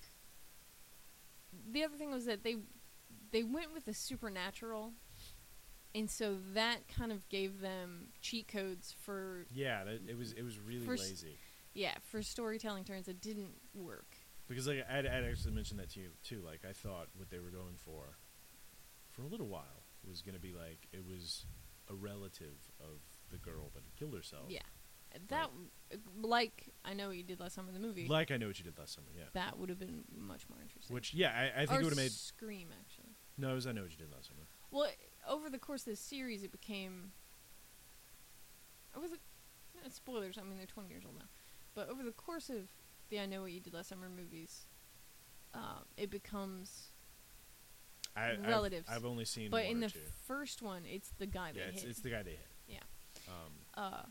Speaker 2: the other thing was that they they went with the supernatural, and so that kind of gave them cheat codes for
Speaker 1: Yeah, that, it was it was really
Speaker 2: s-
Speaker 1: lazy.
Speaker 2: yeah for storytelling turns it didn't work.
Speaker 1: Because like I'd, I'd actually mentioned that to you too. Like I thought what they were going for, for a little while, was going to be like it was a relative of the girl that had killed herself.
Speaker 2: Yeah, that like I know what you did last summer in the movie.
Speaker 1: Like I know what you did last summer. Yeah.
Speaker 2: that would have been much more interesting.
Speaker 1: Which yeah, I, I think
Speaker 2: or
Speaker 1: it would have made
Speaker 2: Scream actually.
Speaker 1: no. It was I know what you did last summer.
Speaker 2: Well, over the course of this series, it became. Or was it? eh, spoilers. I mean, they're twenty years old now, but over the course of the "I Know What You Did Last Summer" movies, um, it becomes.
Speaker 1: I, I've-
Speaker 2: Relatives.
Speaker 1: I've, only seen.
Speaker 2: But
Speaker 1: one
Speaker 2: in
Speaker 1: or
Speaker 2: the
Speaker 1: two.
Speaker 2: first one, it's the guy they
Speaker 1: yeah, it's,
Speaker 2: hit.
Speaker 1: it's the guy they hit.
Speaker 2: Yeah.
Speaker 1: Um,
Speaker 2: uh,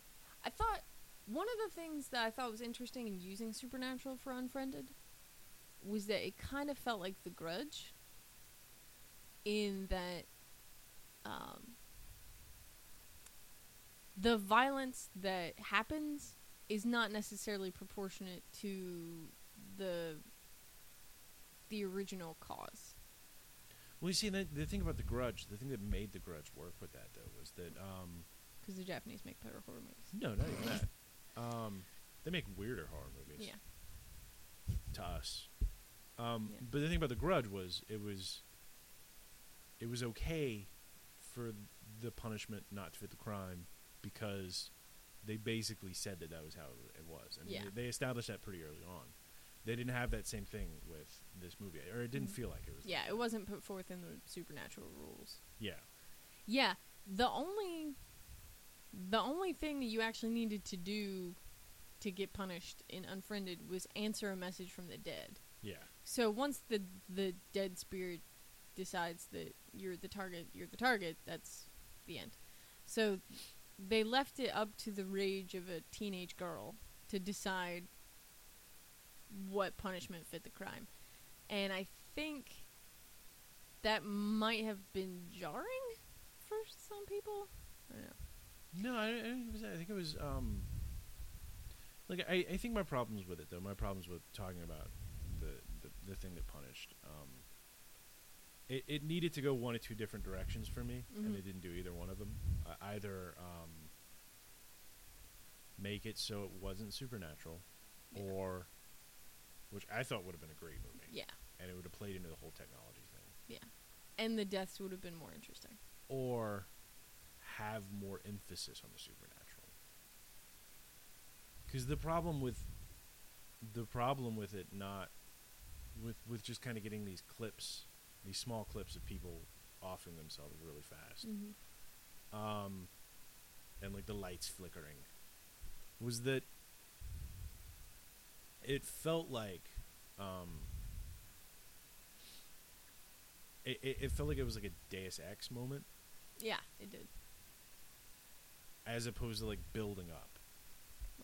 Speaker 2: I thought one of the things that I thought was interesting in using Supernatural for Unfriended was that it kind of felt like The Grudge, in that um, the violence that happens is not necessarily proportionate to the the original cause.
Speaker 1: Well, you see, the, the thing about the Grudge, the thing that made the Grudge work with that though was that um,
Speaker 2: Because the Japanese make better horror movies.
Speaker 1: no, not even that. Um, they make weirder horror movies.
Speaker 2: Yeah.
Speaker 1: To us. Um,
Speaker 2: Yeah.
Speaker 1: But the thing about the Grudge was it was it was okay for the punishment not to fit the crime because they basically said that that was how it was, and
Speaker 2: Yeah.
Speaker 1: they, they established that pretty early on. They didn't have that same thing with this movie, or it didn't
Speaker 2: Mm.
Speaker 1: feel like it was.
Speaker 2: Yeah, it wasn't put forth in the supernatural rules.
Speaker 1: Yeah.
Speaker 2: Yeah, the only the only thing that you actually needed to do to get punished in Unfriended was answer a message from the dead.
Speaker 1: Yeah.
Speaker 2: So once the the dead spirit decides that you're the target, you're the target, that's the end. So they left it up to the rage of a teenage girl to decide what punishment fit the crime. And I think that might have been jarring for some people. I don't know.
Speaker 1: No, I, I think it was. I think it was um. Like I, I think my problems with it though, my problems with talking about the the, the thing that punished. Um. It it needed to go one or two different directions for me, and
Speaker 2: Mhm.
Speaker 1: they didn't do either one of them. Uh, either um. Make it so it wasn't supernatural,
Speaker 2: Yeah.
Speaker 1: or, which I thought would have been a great movie,
Speaker 2: Yeah.
Speaker 1: and it would have played into the whole technology thing, Yeah,
Speaker 2: And the deaths would have been more interesting.
Speaker 1: or have more emphasis on the supernatural. Because the problem with the problem with it not with with just kind of getting these clips, these small clips of people offing themselves really fast,
Speaker 2: Mm-hmm.
Speaker 1: um, and like the lights flickering, was that it felt like um, it, it, it felt like it was like a Deus Ex moment
Speaker 2: Yeah, it did.
Speaker 1: As opposed to like building up.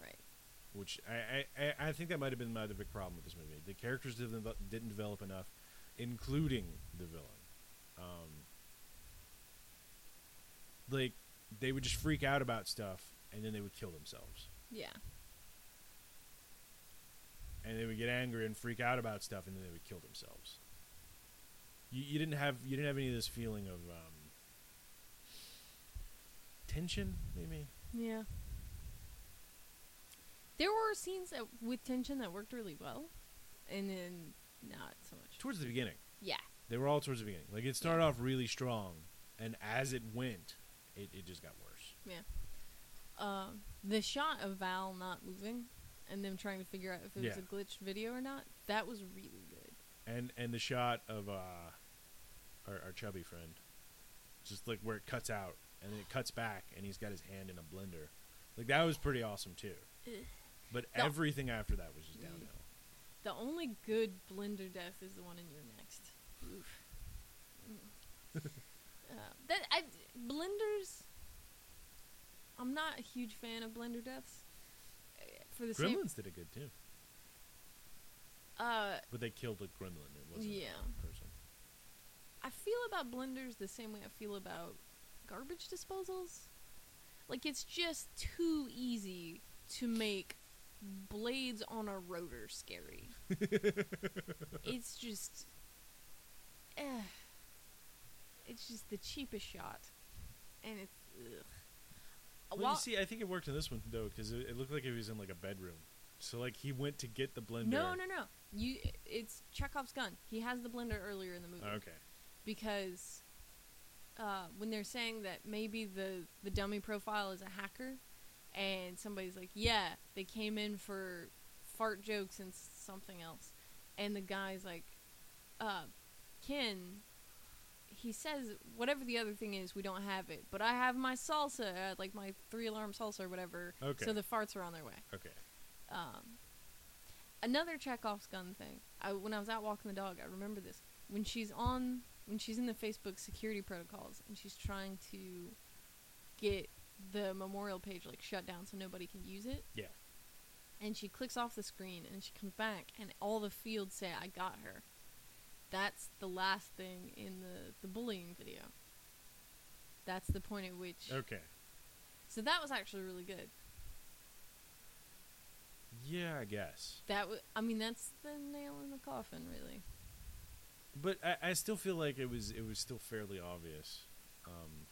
Speaker 2: Right.
Speaker 1: which I, I, I- think that might have been my other big problem with this movie. The characters didn't develop, didn't develop enough, including the villain. Um, like they would just freak out about stuff, and then they would kill themselves,
Speaker 2: Yeah.
Speaker 1: and they would get angry and freak out about stuff, and then they would kill themselves. You, you didn't have you didn't have any of this feeling of um, tension, maybe.
Speaker 2: Yeah. There were scenes that, with tension that worked really well, and then not so much.
Speaker 1: Towards the beginning,
Speaker 2: Yeah.
Speaker 1: they were all towards the beginning. Like it started off really strong, and as it went, it, it just got worse. Yeah.
Speaker 2: Um, the shot of Val not moving and them trying to figure out if it was a glitched video or not, that was really good.
Speaker 1: and and the shot of uh our, our chubby friend just like where it cuts out and then it cuts back and he's got his hand in a blender like that was pretty awesome too
Speaker 2: Ugh.
Speaker 1: but
Speaker 2: No.
Speaker 1: everything after that was just
Speaker 2: Mm.
Speaker 1: downhill
Speaker 2: The only good blender death is the one in You're Next. Oof. Uh, that I, blenders. I'm not a huge fan of blender deaths. uh, For the same,
Speaker 1: gremlins did it good too
Speaker 2: uh,
Speaker 1: but they killed a gremlin it wasn't
Speaker 2: Yeah.
Speaker 1: a person
Speaker 2: I feel about blenders the same way I feel about garbage disposals. Like it's just too easy to make blades on a rotor scary. it's just eh, it's just the cheapest shot. And it's ugh.
Speaker 1: well,
Speaker 2: While-
Speaker 1: you see i think it worked in this one though because it, it looked like he was in like a bedroom so like he went to get the blender
Speaker 2: no, no, no. You it's Chekhov's gun. He has the blender earlier in the movie.
Speaker 1: okay
Speaker 2: because uh, when they're saying that maybe the the dummy profile is a hacker, and somebody's like, "Yeah, they came in for fart jokes and something else," and the guy's like, uh, "Ken." He says whatever the other thing is, we don't have it, but I have my salsa, uh, like my three alarm salsa or whatever.
Speaker 1: Okay.
Speaker 2: So the farts are on their way.
Speaker 1: okay
Speaker 2: Um, another Chekhov's gun thing. I, when I was out walking the dog, I remember this. When she's on, when she's in the Facebook security protocols and she's trying to get the memorial page like shut down so nobody can use it.
Speaker 1: Yeah.
Speaker 2: And she clicks off the screen and she comes back and all the fields say I got her. That's the last thing in the the bullying video. That's the point at which.
Speaker 1: okay
Speaker 2: So that was actually really good.
Speaker 1: yeah i guess
Speaker 2: That w- I mean, that's the nail in the coffin, really.
Speaker 1: But I, I still feel like it was it was still fairly obvious. Um,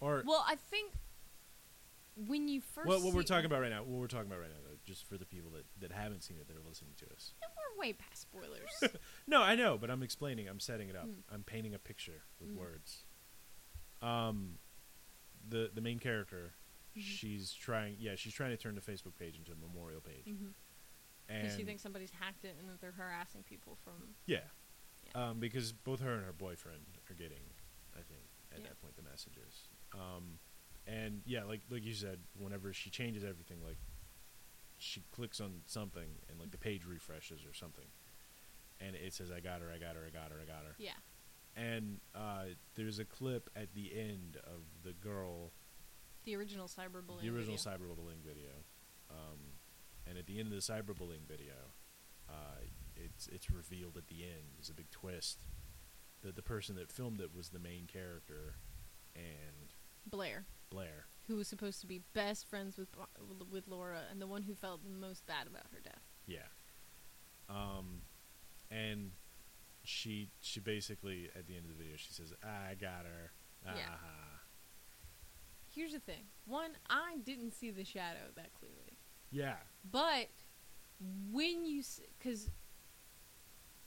Speaker 1: or
Speaker 2: Well, I think when you first
Speaker 1: what, what we're talking about right now, what we're talking about right now, though, just for the people that, that haven't seen it that are listening to us.
Speaker 2: we're way past spoilers.
Speaker 1: No, I know, but I'm explaining. I'm setting it up.
Speaker 2: Mm.
Speaker 1: I'm painting a picture with
Speaker 2: Mm.
Speaker 1: words. Um, the the main character,
Speaker 2: Mhm.
Speaker 1: she's trying. Yeah, she's trying to turn the Facebook page into a memorial page,
Speaker 2: Mhm. Because she thinks somebody's hacked it and that they're harassing people from.
Speaker 1: Yeah. Um, because both her and her boyfriend are getting, I think, at
Speaker 2: Yeah.
Speaker 1: that point the messages. Um, and yeah, like like you said, whenever she changes everything, like she clicks on something and like the page refreshes or something, and it says, "I got her, I got her, I got her, I got her."
Speaker 2: Yeah.
Speaker 1: and uh, there's a clip at the end of the girl,
Speaker 2: The original cyberbullying.
Speaker 1: the original
Speaker 2: video.
Speaker 1: cyberbullying video, um, and at the end of the cyberbullying video, uh, it's it's revealed at the end. There's a big twist that the person that filmed it was the main character, and
Speaker 2: Blair,
Speaker 1: Blair.
Speaker 2: who was supposed to be best friends with with Laura and the one who felt the most bad about her death.
Speaker 1: Yeah. Um, and she she basically at the end of the video she says, "I got her."
Speaker 2: Yeah.
Speaker 1: Ah.
Speaker 2: Here's the thing: one, I didn't see the shadow that clearly,
Speaker 1: Yeah.
Speaker 2: but when you because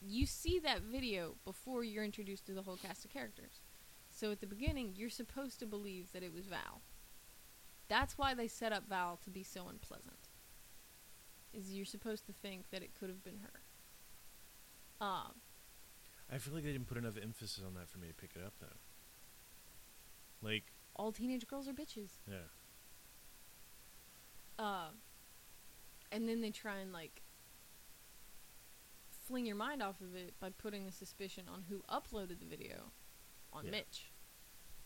Speaker 2: you see that video before you're introduced to the whole cast of characters. So at the beginning, you're supposed to believe that it was Val. That's why they set up Val to be so unpleasant. Is you're supposed to think that it could have been her. Um,
Speaker 1: I feel like they didn't put enough emphasis on that for me to pick it up though. Like,
Speaker 2: all teenage girls are bitches.
Speaker 1: yeah.
Speaker 2: Uh, and then they try and like fling your mind off of it by putting the suspicion on who uploaded the video on
Speaker 1: Yeah.
Speaker 2: Mitch.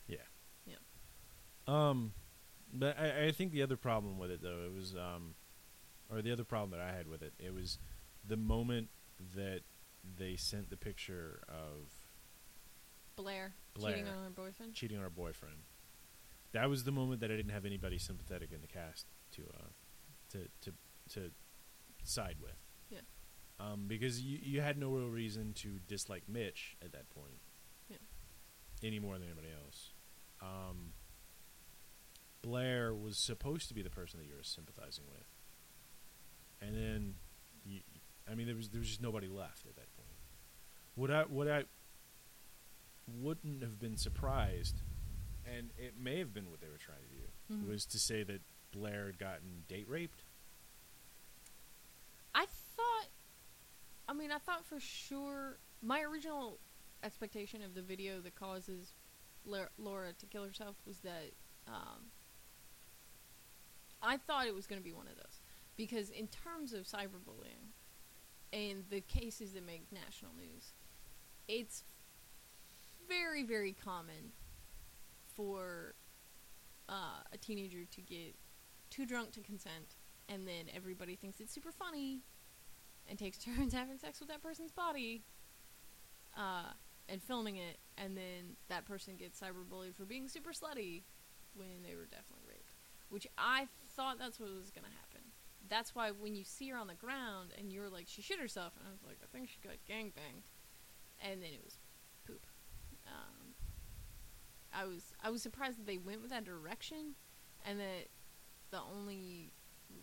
Speaker 2: Yeah. Yeah.
Speaker 1: Um, but I, I think the other problem with it though, it was um, or the other problem that I had with it, it was the moment that they sent the picture of
Speaker 2: Blair,
Speaker 1: Blair.
Speaker 2: cheating on her boyfriend.
Speaker 1: cheating on her boyfriend. That was the moment that I didn't have anybody sympathetic in the cast to uh, to to to side with. Um, because you you had no real reason to dislike Mitch at that point.
Speaker 2: Yeah.
Speaker 1: Any more than anybody else. Um, Blair was supposed to be the person that you were sympathizing with, and then, you, I mean, there was there was just nobody left at that point. What I what I wouldn't have been surprised, and it may have been what they were trying to do,
Speaker 2: Mhm.
Speaker 1: was to say that Blair had gotten date raped.
Speaker 2: I thought, I mean, I thought for sure. My original expectation of the video that causes La- Laura to kill herself was that um, I thought it was going to be one of those because in terms of cyberbullying and the cases that make national news, it's very very common for uh, a teenager to get too drunk to consent and then everybody thinks it's super funny and takes turns having sex with that person's body uh, and filming it and then that person gets cyberbullied for being super slutty when they were definitely raped which i thought that's what was going to happen. That's why when you see her on the ground and you're like she shit herself and i was like i think she got gangbanged and then it was poop. Um, i was i was surprised that they went with that direction and that the only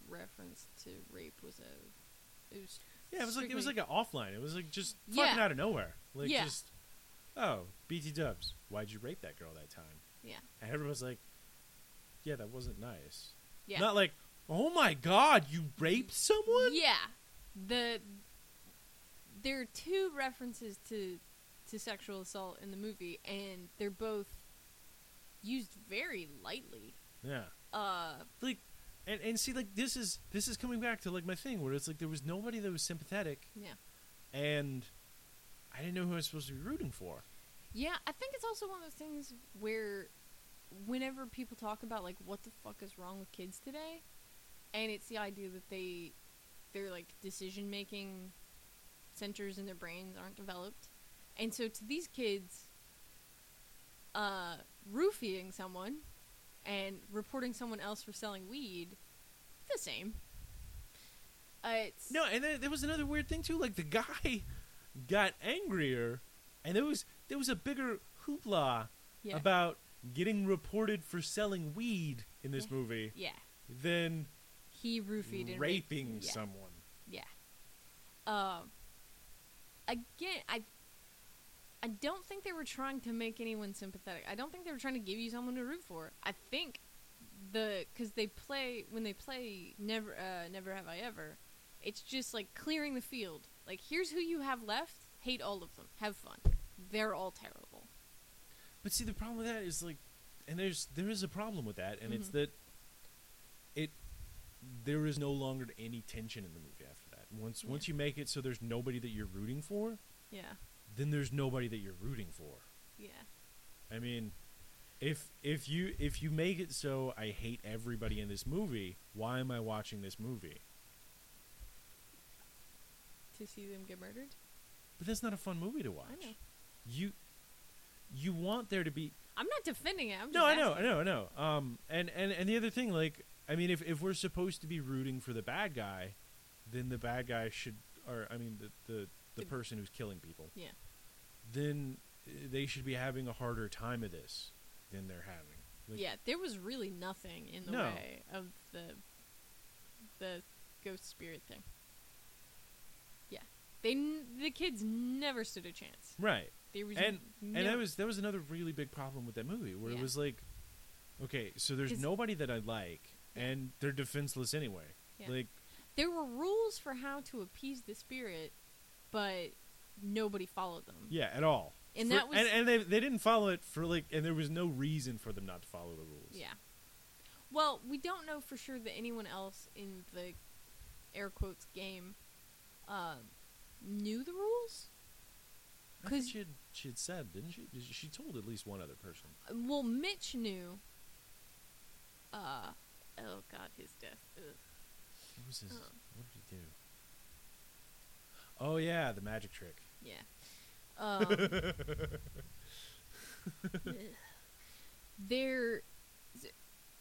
Speaker 2: reference to rape was a it was
Speaker 1: Yeah, it was like it was like an offline. It was like just fucking
Speaker 2: Yeah.
Speaker 1: out of nowhere. Like
Speaker 2: Yeah.
Speaker 1: just oh, BT Dubs, why'd you rape that girl that time?
Speaker 2: yeah
Speaker 1: And everyone's like, yeah, that wasn't nice.
Speaker 2: yeah
Speaker 1: Not like, oh my god, you raped someone?
Speaker 2: yeah the there are two references to to sexual assault in the movie and they're both used very lightly
Speaker 1: Yeah.
Speaker 2: uh
Speaker 1: Like, and and see, like this is this is coming back to like my thing where it's like there was nobody that was sympathetic,
Speaker 2: yeah
Speaker 1: and I didn't know who I was supposed to be rooting for.
Speaker 2: Yeah, I think it's also one of those things where whenever people talk about like what the fuck is wrong with kids today, and it's the idea that they their like decision making centers in their brains aren't developed. And so to these kids uh roofing someone and reporting someone else for selling weed the same. Uh, it's
Speaker 1: No, and then there was another weird thing too. Like the guy got angrier and there was there was a bigger hoopla
Speaker 2: Yeah.
Speaker 1: about getting reported for selling weed in this
Speaker 2: Yeah.
Speaker 1: movie
Speaker 2: yeah.
Speaker 1: than
Speaker 2: He roofied and
Speaker 1: raping
Speaker 2: yeah.
Speaker 1: someone.
Speaker 2: Yeah. Um. Again, I. I don't think they were trying to make anyone sympathetic. I don't think they were trying to give you someone to root for. I think the because they play when they play never uh, never have I ever. It's just like clearing the field. Like here's who you have left. Hate all of them. Have fun. They're all terrible.
Speaker 1: But see, the problem with that is like, and there's there is a problem with that, and it's
Speaker 2: Mhm.
Speaker 1: that it there is no longer any tension in the movie after that. Once
Speaker 2: Yeah.
Speaker 1: once you make it so there's nobody that you're rooting for,
Speaker 2: Yeah.
Speaker 1: Then there's nobody that you're rooting for.
Speaker 2: Yeah.
Speaker 1: I mean, if if you if you make it so I hate everybody in this movie, why am I watching this movie?
Speaker 2: To see them get murdered.
Speaker 1: But that's not a fun movie to watch.
Speaker 2: I know.
Speaker 1: You you want there to be
Speaker 2: I'm not defending it. I'm just
Speaker 1: No, I know, I know, I know. Um, and, and and the other thing, like, I mean, if if we're supposed to be rooting for the bad guy, then the bad guy should, or I mean, the the, the person who's killing people,
Speaker 2: Yeah.
Speaker 1: then uh, they should be having a harder time of this than they're having. Like,
Speaker 2: yeah, there was really nothing in the
Speaker 1: No.
Speaker 2: way of the the ghost spirit thing. Yeah, they n- the kids never stood a chance.
Speaker 1: Right.
Speaker 2: Was
Speaker 1: And
Speaker 2: no,
Speaker 1: and that was that was another really big problem with that movie, where it was like, okay, so there's nobody that I like,
Speaker 2: Yeah.
Speaker 1: and they're defenseless anyway.
Speaker 2: Yeah.
Speaker 1: Like,
Speaker 2: there were rules for how to appease the spirit, but nobody followed them.
Speaker 1: yeah, at all.
Speaker 2: And
Speaker 1: For-
Speaker 2: that was
Speaker 1: and, and they they didn't follow it for like, and there was no reason for them not to follow the rules.
Speaker 2: Yeah. Well, we don't know for sure that anyone else in the air quotes game uh, knew the rules. Because
Speaker 1: she had, she had said, didn't she? She told at least one other person.
Speaker 2: Uh, Well, Mitch knew. Uh, oh God, his death. Ugh.
Speaker 1: What was his?
Speaker 2: Oh.
Speaker 1: What did he do? Oh yeah, the magic trick.
Speaker 2: Yeah. Um, there.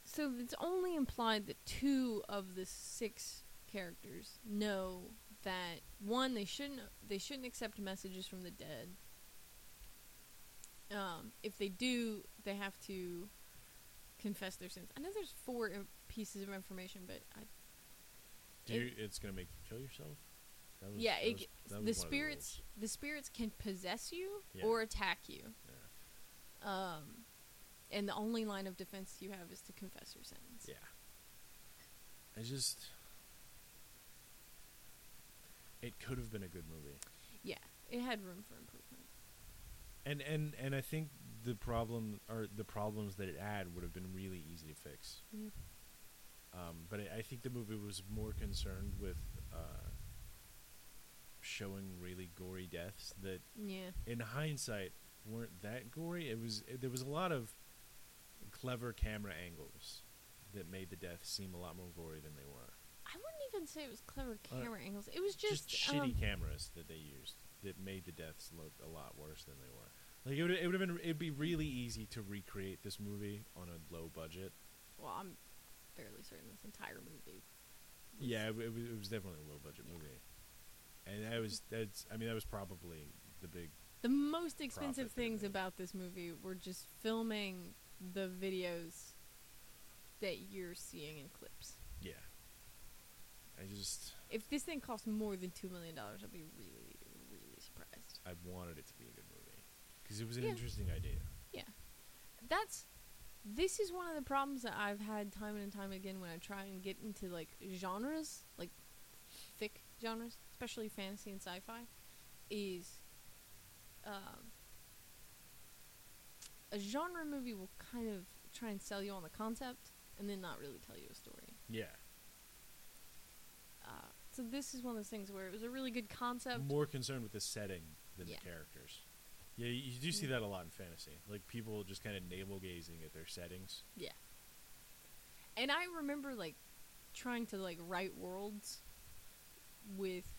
Speaker 2: So it's only implied that two of the six characters know that one they shouldn't they shouldn't accept messages from the dead. Um, if they do, they have to confess their sins. I know there's four uh, pieces of information, but I,
Speaker 1: Do
Speaker 2: It-
Speaker 1: you, it's gonna make you kill yourself? Was,
Speaker 2: yeah, it,
Speaker 1: was-
Speaker 2: the
Speaker 1: the
Speaker 2: spirits
Speaker 1: rules.
Speaker 2: the spirits can possess you
Speaker 1: Yeah.
Speaker 2: or attack you.
Speaker 1: Yeah.
Speaker 2: Um, and the only line of defense you have is to confess your sins.
Speaker 1: Yeah. I just. It could have been a good movie,
Speaker 2: Yeah, it had room for improvement.
Speaker 1: and and and I think the problem or the problems that it had would have been really easy to fix.
Speaker 2: Yeah.
Speaker 1: Um, but I, I think the movie was more concerned with uh, showing really gory deaths that,
Speaker 2: Yeah,
Speaker 1: in hindsight, weren't that gory. It was there was a lot of clever camera angles that made the deaths seem a lot more gory than they were.
Speaker 2: I wouldn't even say it was clever
Speaker 1: Uh,
Speaker 2: camera angles. It was just,
Speaker 1: shitty
Speaker 2: um,
Speaker 1: cameras that they used that made the deaths look a lot worse than they were. Like it would it would have been it'd be really easy to recreate this movie on a low budget.
Speaker 2: Well, I'm fairly certain this entire movie.
Speaker 1: Yeah, it, it, was, it was definitely a low budget
Speaker 2: Yeah.
Speaker 1: movie, and that was that's I mean that was probably the big
Speaker 2: The most expensive things about this movie were just filming the videos that you're seeing in clips.
Speaker 1: yeah. I just
Speaker 2: If this thing cost more than two million dollars, I'd be really, really surprised.
Speaker 1: I wanted it to be a good movie because it was an
Speaker 2: Yeah.
Speaker 1: interesting idea.
Speaker 2: Yeah, that's this is one of the problems that I've had time and time again when I try and get into like genres, like thick genres, especially fantasy and sci-fi, is um, a genre movie will kind of try and sell you on the concept and then not really tell you a story.
Speaker 1: Yeah,
Speaker 2: Uh, so this is one of those things where it was a really good concept.
Speaker 1: more concerned with the setting than
Speaker 2: Yeah.
Speaker 1: the characters. Yeah, you, you do see that a lot in fantasy, like people just kind of navel gazing at their settings. Yeah.
Speaker 2: And I remember like trying to like write worlds with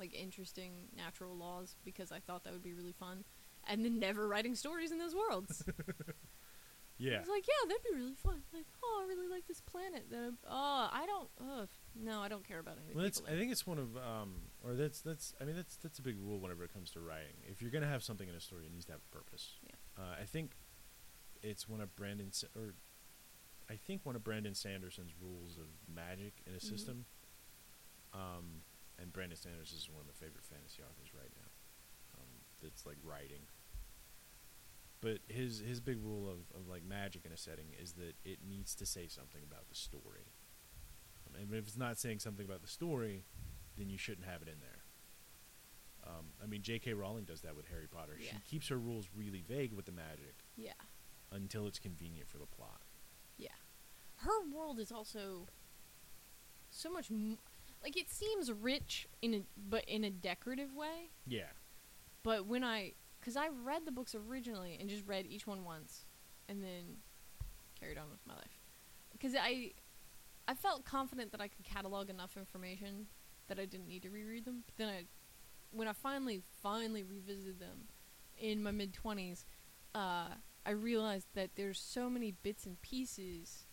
Speaker 2: like interesting natural laws because I thought that would be really fun. And then never writing stories in those worlds.
Speaker 1: yeah, I
Speaker 2: was like, yeah, that'd be really fun. Like, oh, I really like this planet. That oh, I don't. Oh, no, I don't care about any.
Speaker 1: well, I think it's one of um, or that's that's I mean that's that's a big rule whenever it comes to writing. If you're gonna have something in a story, it needs to have a purpose.
Speaker 2: Yeah.
Speaker 1: Uh, I think it's one of Brandon Sa- or I think one of Brandon Sanderson's rules of magic in a
Speaker 2: Mhm.
Speaker 1: system. Um, and Brandon Sanderson is one of my favorite fantasy authors right now. Um, that's like writing. But his his big rule of, of like magic in a setting is that it needs to say something about the story. Um, and if it's not saying something about the story, then you shouldn't have it in there. Um, I mean, J.K. Rowling does that with Harry Potter.
Speaker 2: Yeah.
Speaker 1: She keeps her rules really vague with the magic
Speaker 2: Yeah.
Speaker 1: until it's convenient for the plot.
Speaker 2: Yeah. Her world is also so much m- like it seems rich in a but in a decorative way.
Speaker 1: Yeah,
Speaker 2: But when I cuz I read the books originally and just read each one once and then carried on with my life. Cuz I I felt confident that I could catalog enough information that I didn't need to reread them. But then I when I finally finally revisited them in my mid 20s, uh I realized that there's so many bits and pieces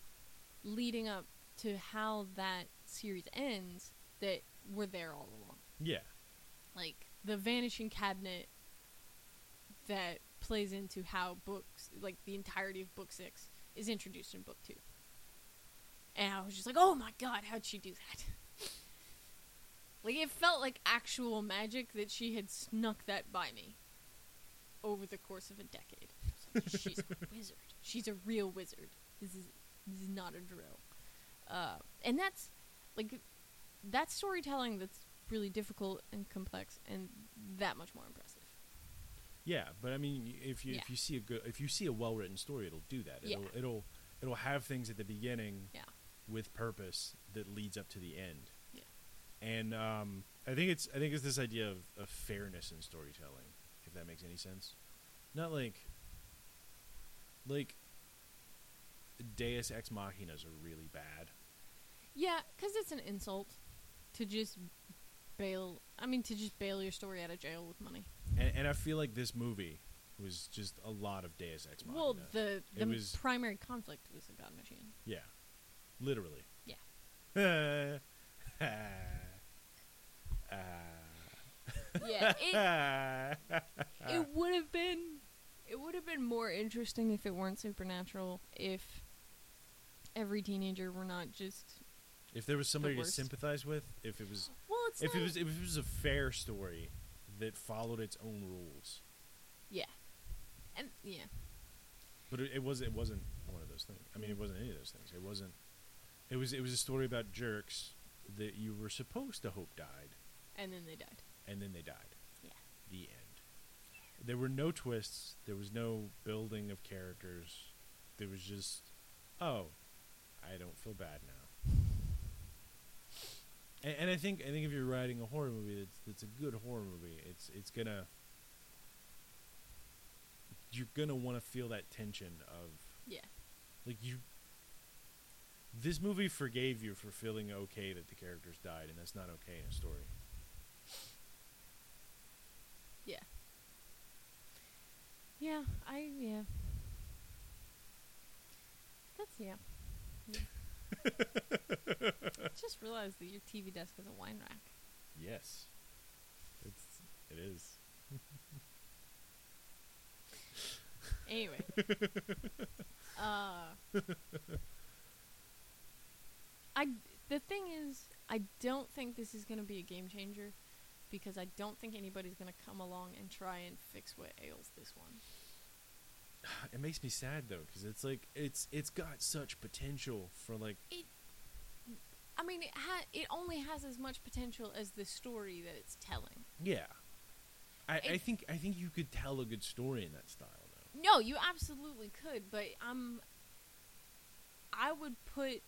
Speaker 2: leading up to how that series ends that were there all along.
Speaker 1: yeah,
Speaker 2: Like the vanishing cabinet that plays into how books like the entirety of book 6 is introduced in book 2. And I was just like, "Oh my god, how'd she do that?" like it felt like actual magic that she had snuck that by me over the course of a decade. Like, She's a wizard. She's a real wizard. This is this is not a drill. Uh, and that's like that's storytelling that's really difficult and complex and that much more impressive.
Speaker 1: yeah. But I mean, if you
Speaker 2: Yeah.
Speaker 1: if you see a good if you see a well written story, it'll do that.
Speaker 2: Yeah.
Speaker 1: It'll it'll it'll have things at the beginning
Speaker 2: Yeah.
Speaker 1: with purpose that leads up to the end.
Speaker 2: Yeah.
Speaker 1: And um, I think it's I think it's this idea of, of fairness in storytelling, if that makes any sense. Not like like Deus Ex Machinas are really bad.
Speaker 2: Yeah, because it's an insult to just bail. I mean, to just bail your story out of jail with money.
Speaker 1: And, and I feel like this movie was just a lot of Deus Ex Machina.
Speaker 2: Well, the the
Speaker 1: was-
Speaker 2: primary conflict was the God Machine.
Speaker 1: yeah, literally.
Speaker 2: Yeah.
Speaker 1: Ah.
Speaker 2: Yeah, it it would have been it would have been more interesting if it weren't supernatural. If every teenager were not just
Speaker 1: if there was somebody to
Speaker 2: worst.
Speaker 1: sympathize with, if it was
Speaker 2: well, it's
Speaker 1: if it was if it was a fair story that followed its own rules,
Speaker 2: yeah, and yeah,
Speaker 1: but it, it was it wasn't one of those things. I mean, it wasn't any of those things. It wasn't. It was it was a story about jerks that you were supposed to hope died,
Speaker 2: and then they died.
Speaker 1: and then they died.
Speaker 2: Yeah.
Speaker 1: The end. There were no twists. There was no building of characters. There was just, oh, I don't feel bad now. And, and I think I think if you're writing a horror movie that's that's a good horror movie, it's it's gonna you're gonna want to feel that tension of
Speaker 2: Yeah,
Speaker 1: like you. This movie forgave you for feeling okay that the characters died, and that's not okay in a story.
Speaker 2: yeah, yeah. I yeah. That's yeah. yeah. Just realized that your TV desk is a wine rack.
Speaker 1: Yes. It's it is.
Speaker 2: Anyway. uh I the thing is I don't think this is going to be a game changer because I don't think anybody's going to come along and try and fix what ails this one.
Speaker 1: It makes me sad though cuz it's like it's it's got such potential for like
Speaker 2: It I mean it ha- it only has as much potential as the story that it's telling.
Speaker 1: yeah. I, I think I think you could tell a good story in that style though.
Speaker 2: No, you absolutely could, but I'm. I would put,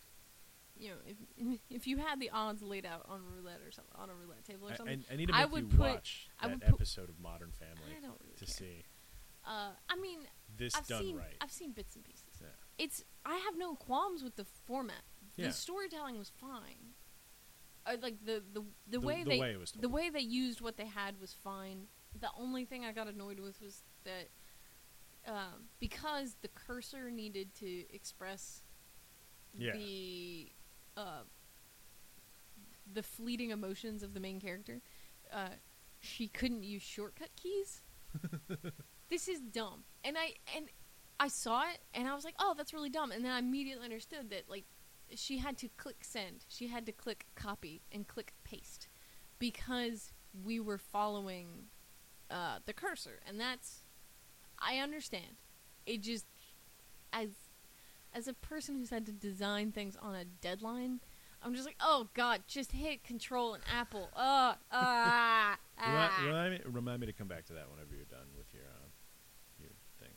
Speaker 2: you know, if if you had the odds laid out on roulette or something on a roulette table or something,
Speaker 1: I, I need to
Speaker 2: I would
Speaker 1: you
Speaker 2: put-
Speaker 1: watch
Speaker 2: I
Speaker 1: that
Speaker 2: would put-
Speaker 1: episode of Modern Family
Speaker 2: I don't really
Speaker 1: to
Speaker 2: care.
Speaker 1: see
Speaker 2: Uh, I mean,
Speaker 1: this
Speaker 2: I've
Speaker 1: done
Speaker 2: seen
Speaker 1: right.
Speaker 2: I've seen bits and pieces.
Speaker 1: Yeah.
Speaker 2: It's I have no qualms with the format.
Speaker 1: Yeah.
Speaker 2: The storytelling was fine. Uh, like the the the,
Speaker 1: The-
Speaker 2: way
Speaker 1: the
Speaker 2: they
Speaker 1: way it was told.
Speaker 2: the way they used what they had was fine. The only thing I got annoyed with was that um, because the cursor needed to express
Speaker 1: Yeah.
Speaker 2: the uh, the fleeting emotions of the main character, uh, she couldn't use shortcut keys. this is dumb. And I and I saw it and I was like, "Oh, that's really dumb." And then I immediately understood that like she had to click send. She had to click copy and click paste because we were following uh, the cursor, and that's I understand. It just as as a person who's had to design things on a deadline, I'm just like, oh god, just hit Control and Apple. Uh, ah,
Speaker 1: Remind,
Speaker 2: ah.
Speaker 1: remind, me, remind me to come back to that whenever you're done with your um, your thing.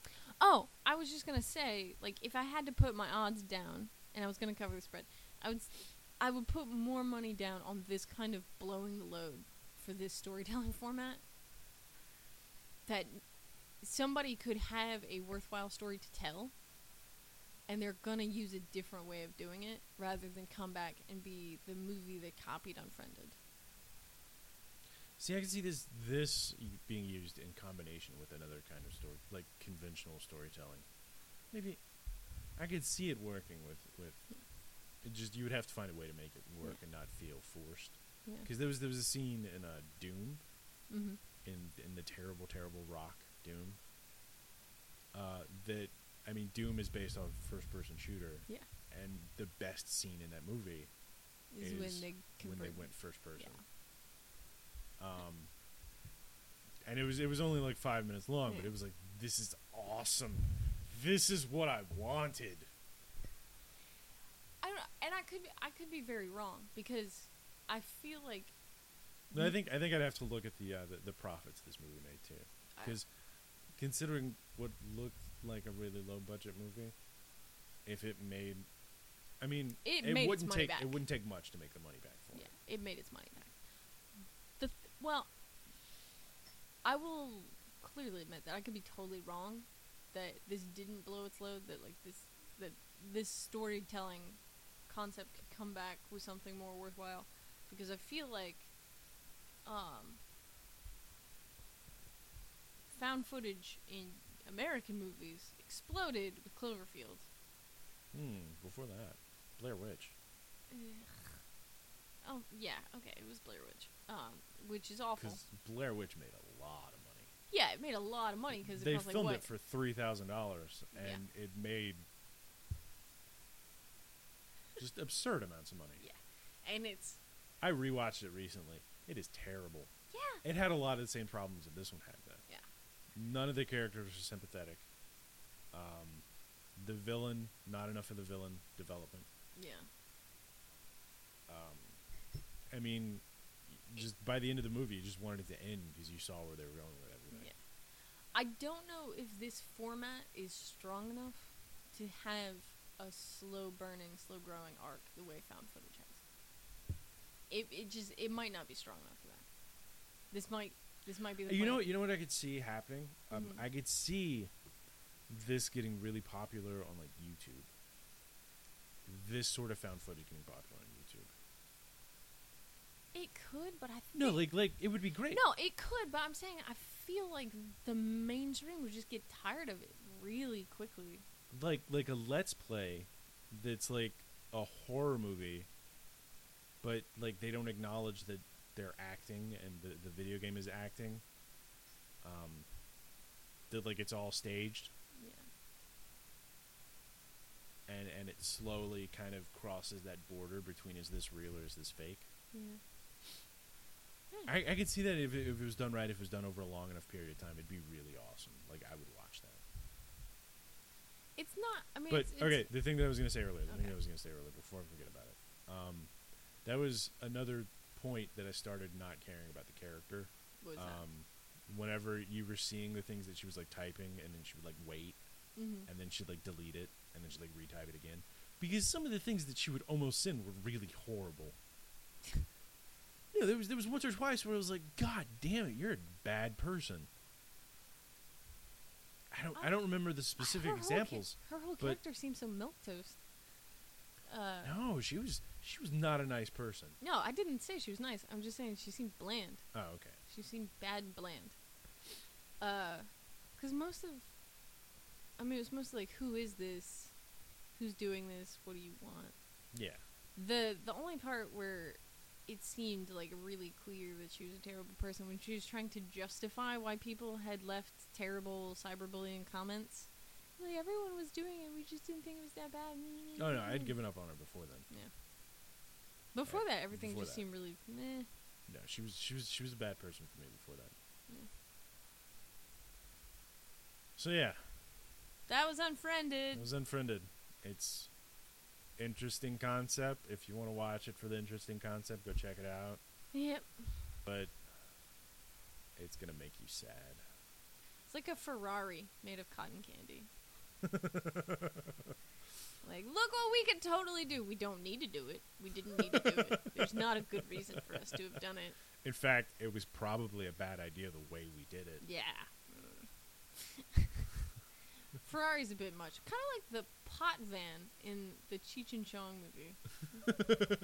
Speaker 2: Oh, I was just gonna say, like, if I had to put my odds down, and I was gonna cover the spread, I would, I would put more money down on this kind of blowing the load for this storytelling format. That somebody could have a worthwhile story to tell, and they're gonna use a different way of doing it rather than come back and be the movie they copied Unfriended.
Speaker 1: See, I can see this this being used in combination with another kind of story, like conventional storytelling. Maybe I could see it working with with. It just you would have to find a way to make it work
Speaker 2: Yeah.
Speaker 1: and not feel forced.
Speaker 2: Yeah.
Speaker 1: Because there was there was a scene in uh, Doom
Speaker 2: Mm-hmm.
Speaker 1: in in the terrible terrible Rock Doom. Uh, that I mean, Doom is based off first person shooter.
Speaker 2: Yeah.
Speaker 1: And the best scene in that movie
Speaker 2: Is,
Speaker 1: Is
Speaker 2: when they
Speaker 1: when they went first person.
Speaker 2: Yeah.
Speaker 1: Um, and it was it was only like five minutes long, but it was like this is awesome. This is what I wanted.
Speaker 2: I don't and I could be, I could be very wrong because I feel like
Speaker 1: No, I think I think I'd have to look at the uh, the, the profits this movie made too, because considering what looked like a really low budget movie, if it made, I mean,
Speaker 2: It made its
Speaker 1: wouldn't
Speaker 2: money
Speaker 1: take
Speaker 2: back.
Speaker 1: it wouldn't take much to make the money back for
Speaker 2: yeah,
Speaker 1: it.
Speaker 2: it made its money back. Well, I will clearly admit that I could be totally wrong that this didn't blow its load. That like this that this storytelling concept could come back with something more worthwhile because I feel like um found footage in American movies exploded with Cloverfield.
Speaker 1: Hmm. Before that, Blair Witch.
Speaker 2: Ugh. Oh yeah, okay, it was Blair Witch, um, which is awful.
Speaker 1: Because Blair Witch made a lot of money.
Speaker 2: Yeah, it made a lot of money because
Speaker 1: they
Speaker 2: like
Speaker 1: filmed
Speaker 2: what?
Speaker 1: it for three thousand dollars,
Speaker 2: Yeah.
Speaker 1: and it made just absurd amounts of money.
Speaker 2: Yeah. and it's
Speaker 1: I rewatched it recently. It is terrible.
Speaker 2: yeah,
Speaker 1: It had a lot of the same problems that this one had, though.
Speaker 2: Yeah.
Speaker 1: None of the characters are sympathetic. Um, the villain, not enough of the villain development.
Speaker 2: yeah,
Speaker 1: Um, I mean, just by the end of the movie, you just wanted it to end because you saw where they were going with everything.
Speaker 2: yeah. I don't know if this format is strong enough to have a slow burning, slow growing arc the way found footage has. It it just it might not be strong enough for that. This might this might be the
Speaker 1: You know, what- you know what I could see happening. Um,
Speaker 2: Mhm.
Speaker 1: I could see this getting really popular on like YouTube. This sort of found footage getting popular on.
Speaker 2: It could, but I think
Speaker 1: No, like like it would be great.
Speaker 2: No, it could, but I'm saying I feel like the mainstream would just get tired of it really quickly.
Speaker 1: like like a let's play that's like a horror movie but like they don't acknowledge that they're acting and the, the video game is acting um that like it's all staged
Speaker 2: Yeah.
Speaker 1: and and it slowly kind of crosses that border between is this real or is this fake
Speaker 2: Yeah.
Speaker 1: I, I could see that if it, if it was done right if it was done over a long enough period of time it'd be really awesome like i would watch that
Speaker 2: It's not. I mean,
Speaker 1: but
Speaker 2: it's, it's,
Speaker 1: okay, the thing that I was going to say earlier, the thing
Speaker 2: Okay.
Speaker 1: that I was going to say earlier before I forget about it, um, that was another point that I started not caring about the character.
Speaker 2: What was
Speaker 1: Um, whenever you were seeing the things that she was like typing, and then she would like wait.
Speaker 2: Mm-hmm.
Speaker 1: and then she'd like delete it, and then she'd like retype it again, because some of the things that she would almost send were really horrible. know, there was there was once or twice where I was like, God damn it, you're a bad person. I don't I don't remember the specific
Speaker 2: her
Speaker 1: examples.
Speaker 2: Whole, ca- her whole character seems so milk toast. Uh,
Speaker 1: No, she was she was not a nice person.
Speaker 2: no, I didn't say she was nice. I'm just saying she seemed bland.
Speaker 1: Oh, okay.
Speaker 2: She seemed bad and bland. Uh, because most of, I mean, it was mostly like, who is this? Who's doing this? What do you want?
Speaker 1: Yeah.
Speaker 2: the the only part where it seemed like really clear that she was a terrible person when she was trying to justify why people had left terrible cyberbullying comments. Like everyone was doing it, we just didn't think it was that bad.
Speaker 1: Oh no, I'd given up on her before then. Yeah.
Speaker 2: Before
Speaker 1: Yeah,
Speaker 2: that, everything
Speaker 1: before
Speaker 2: just
Speaker 1: that.
Speaker 2: seemed really meh.
Speaker 1: No, she was she was she was a bad person for me before that.
Speaker 2: Yeah.
Speaker 1: So yeah,
Speaker 2: That was unfriended.
Speaker 1: I was unfriended. It's interesting concept. If you want to watch it for the interesting concept, go check it out.
Speaker 2: Yep.
Speaker 1: But it's gonna make you sad.
Speaker 2: It's like a Ferrari made of cotton candy. Like, look what we could totally do. We don't need to do it. We didn't need to do it. There's not a good reason for us to have done it.
Speaker 1: In fact, it was probably a bad idea the way we did it.
Speaker 2: Yeah. Ferrari's a bit much. Kind of like the pot van in the Cheech and Chong movie.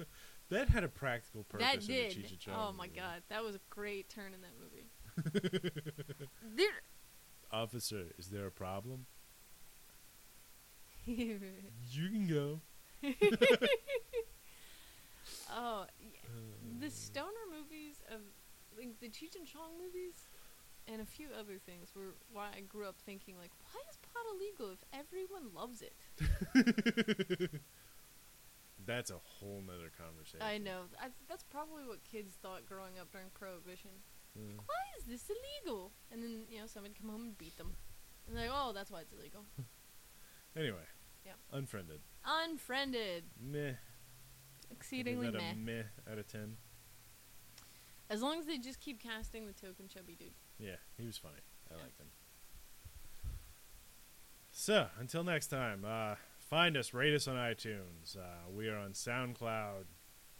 Speaker 1: That had a practical purpose.
Speaker 2: that
Speaker 1: in the
Speaker 2: did.
Speaker 1: Cheech and oh Chong
Speaker 2: Oh my
Speaker 1: movie.
Speaker 2: god, that was a great turn in that movie. There-
Speaker 1: Officer, is there a problem? You can go.
Speaker 2: oh, yeah. the uh. stoner movies of like the Cheech and Chong movies and a few other things were why I grew up thinking like, why is pot illegal if everyone loves it?
Speaker 1: That's a whole nother conversation.
Speaker 2: I know. I, that's probably what kids thought growing up during Prohibition.
Speaker 1: Mm.
Speaker 2: Why is this illegal? And then you know somebody'd come home and beat them, and they're like, oh, that's why it's illegal.
Speaker 1: Anyway.
Speaker 2: Yep.
Speaker 1: Unfriended.
Speaker 2: Unfriended,
Speaker 1: Meh.
Speaker 2: exceedingly meh.
Speaker 1: a meh out of ten.
Speaker 2: As long as they just keep casting the token chubby dude.
Speaker 1: Yeah, he was funny. I
Speaker 2: Yeah.
Speaker 1: liked him. So, until next time, uh, find us, rate us on iTunes. Uh, we are on SoundCloud,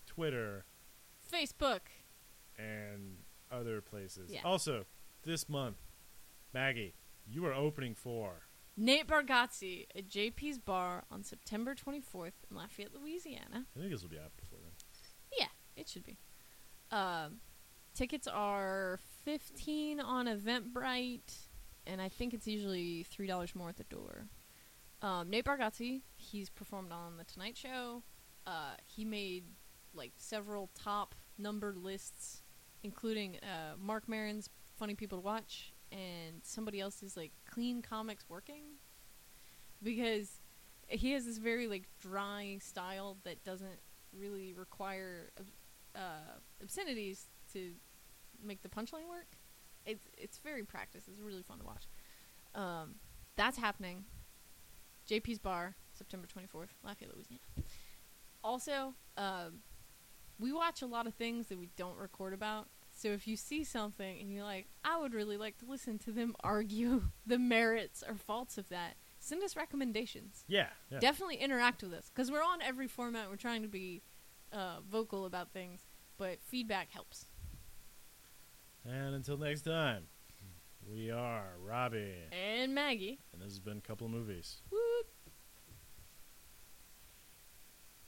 Speaker 1: Twitter,
Speaker 2: Facebook.
Speaker 1: and other places.
Speaker 2: Yeah.
Speaker 1: Also, this month, Maggie, you are opening for.
Speaker 2: Nate Bargatze at JP's Bar on September 24th in Lafayette, Louisiana.
Speaker 1: I think this will be out before then.
Speaker 2: Yeah, it should be. Um, tickets are 15 on Eventbrite, and I think it's usually $3 more at the door. Um, Nate Bargatze, he's performed on The Tonight Show. Uh, he made like several top number lists, including uh, Marc Maron's Funny People to Watch and somebody else's like Clean Comics Working. Because he has this very like dry style that doesn't really require uh, obscenities to make the punchline work. It's it's very practiced. It's really fun to watch. Um, that's happening. JP's Bar, September twenty fourth, Lafayette, Louisiana. Also, um, we watch a lot of things that we don't record about. So if you see something and you're like, I would really like to listen to them argue the merits or faults of that, send us recommendations
Speaker 1: Yeah, yeah.
Speaker 2: definitely interact with us because we're on every format. We're trying to be uh, vocal about things, but feedback helps.
Speaker 1: And until next time, we are Robbie,
Speaker 2: And Maggie,
Speaker 1: and this has been a Couple of Movies.
Speaker 2: woo!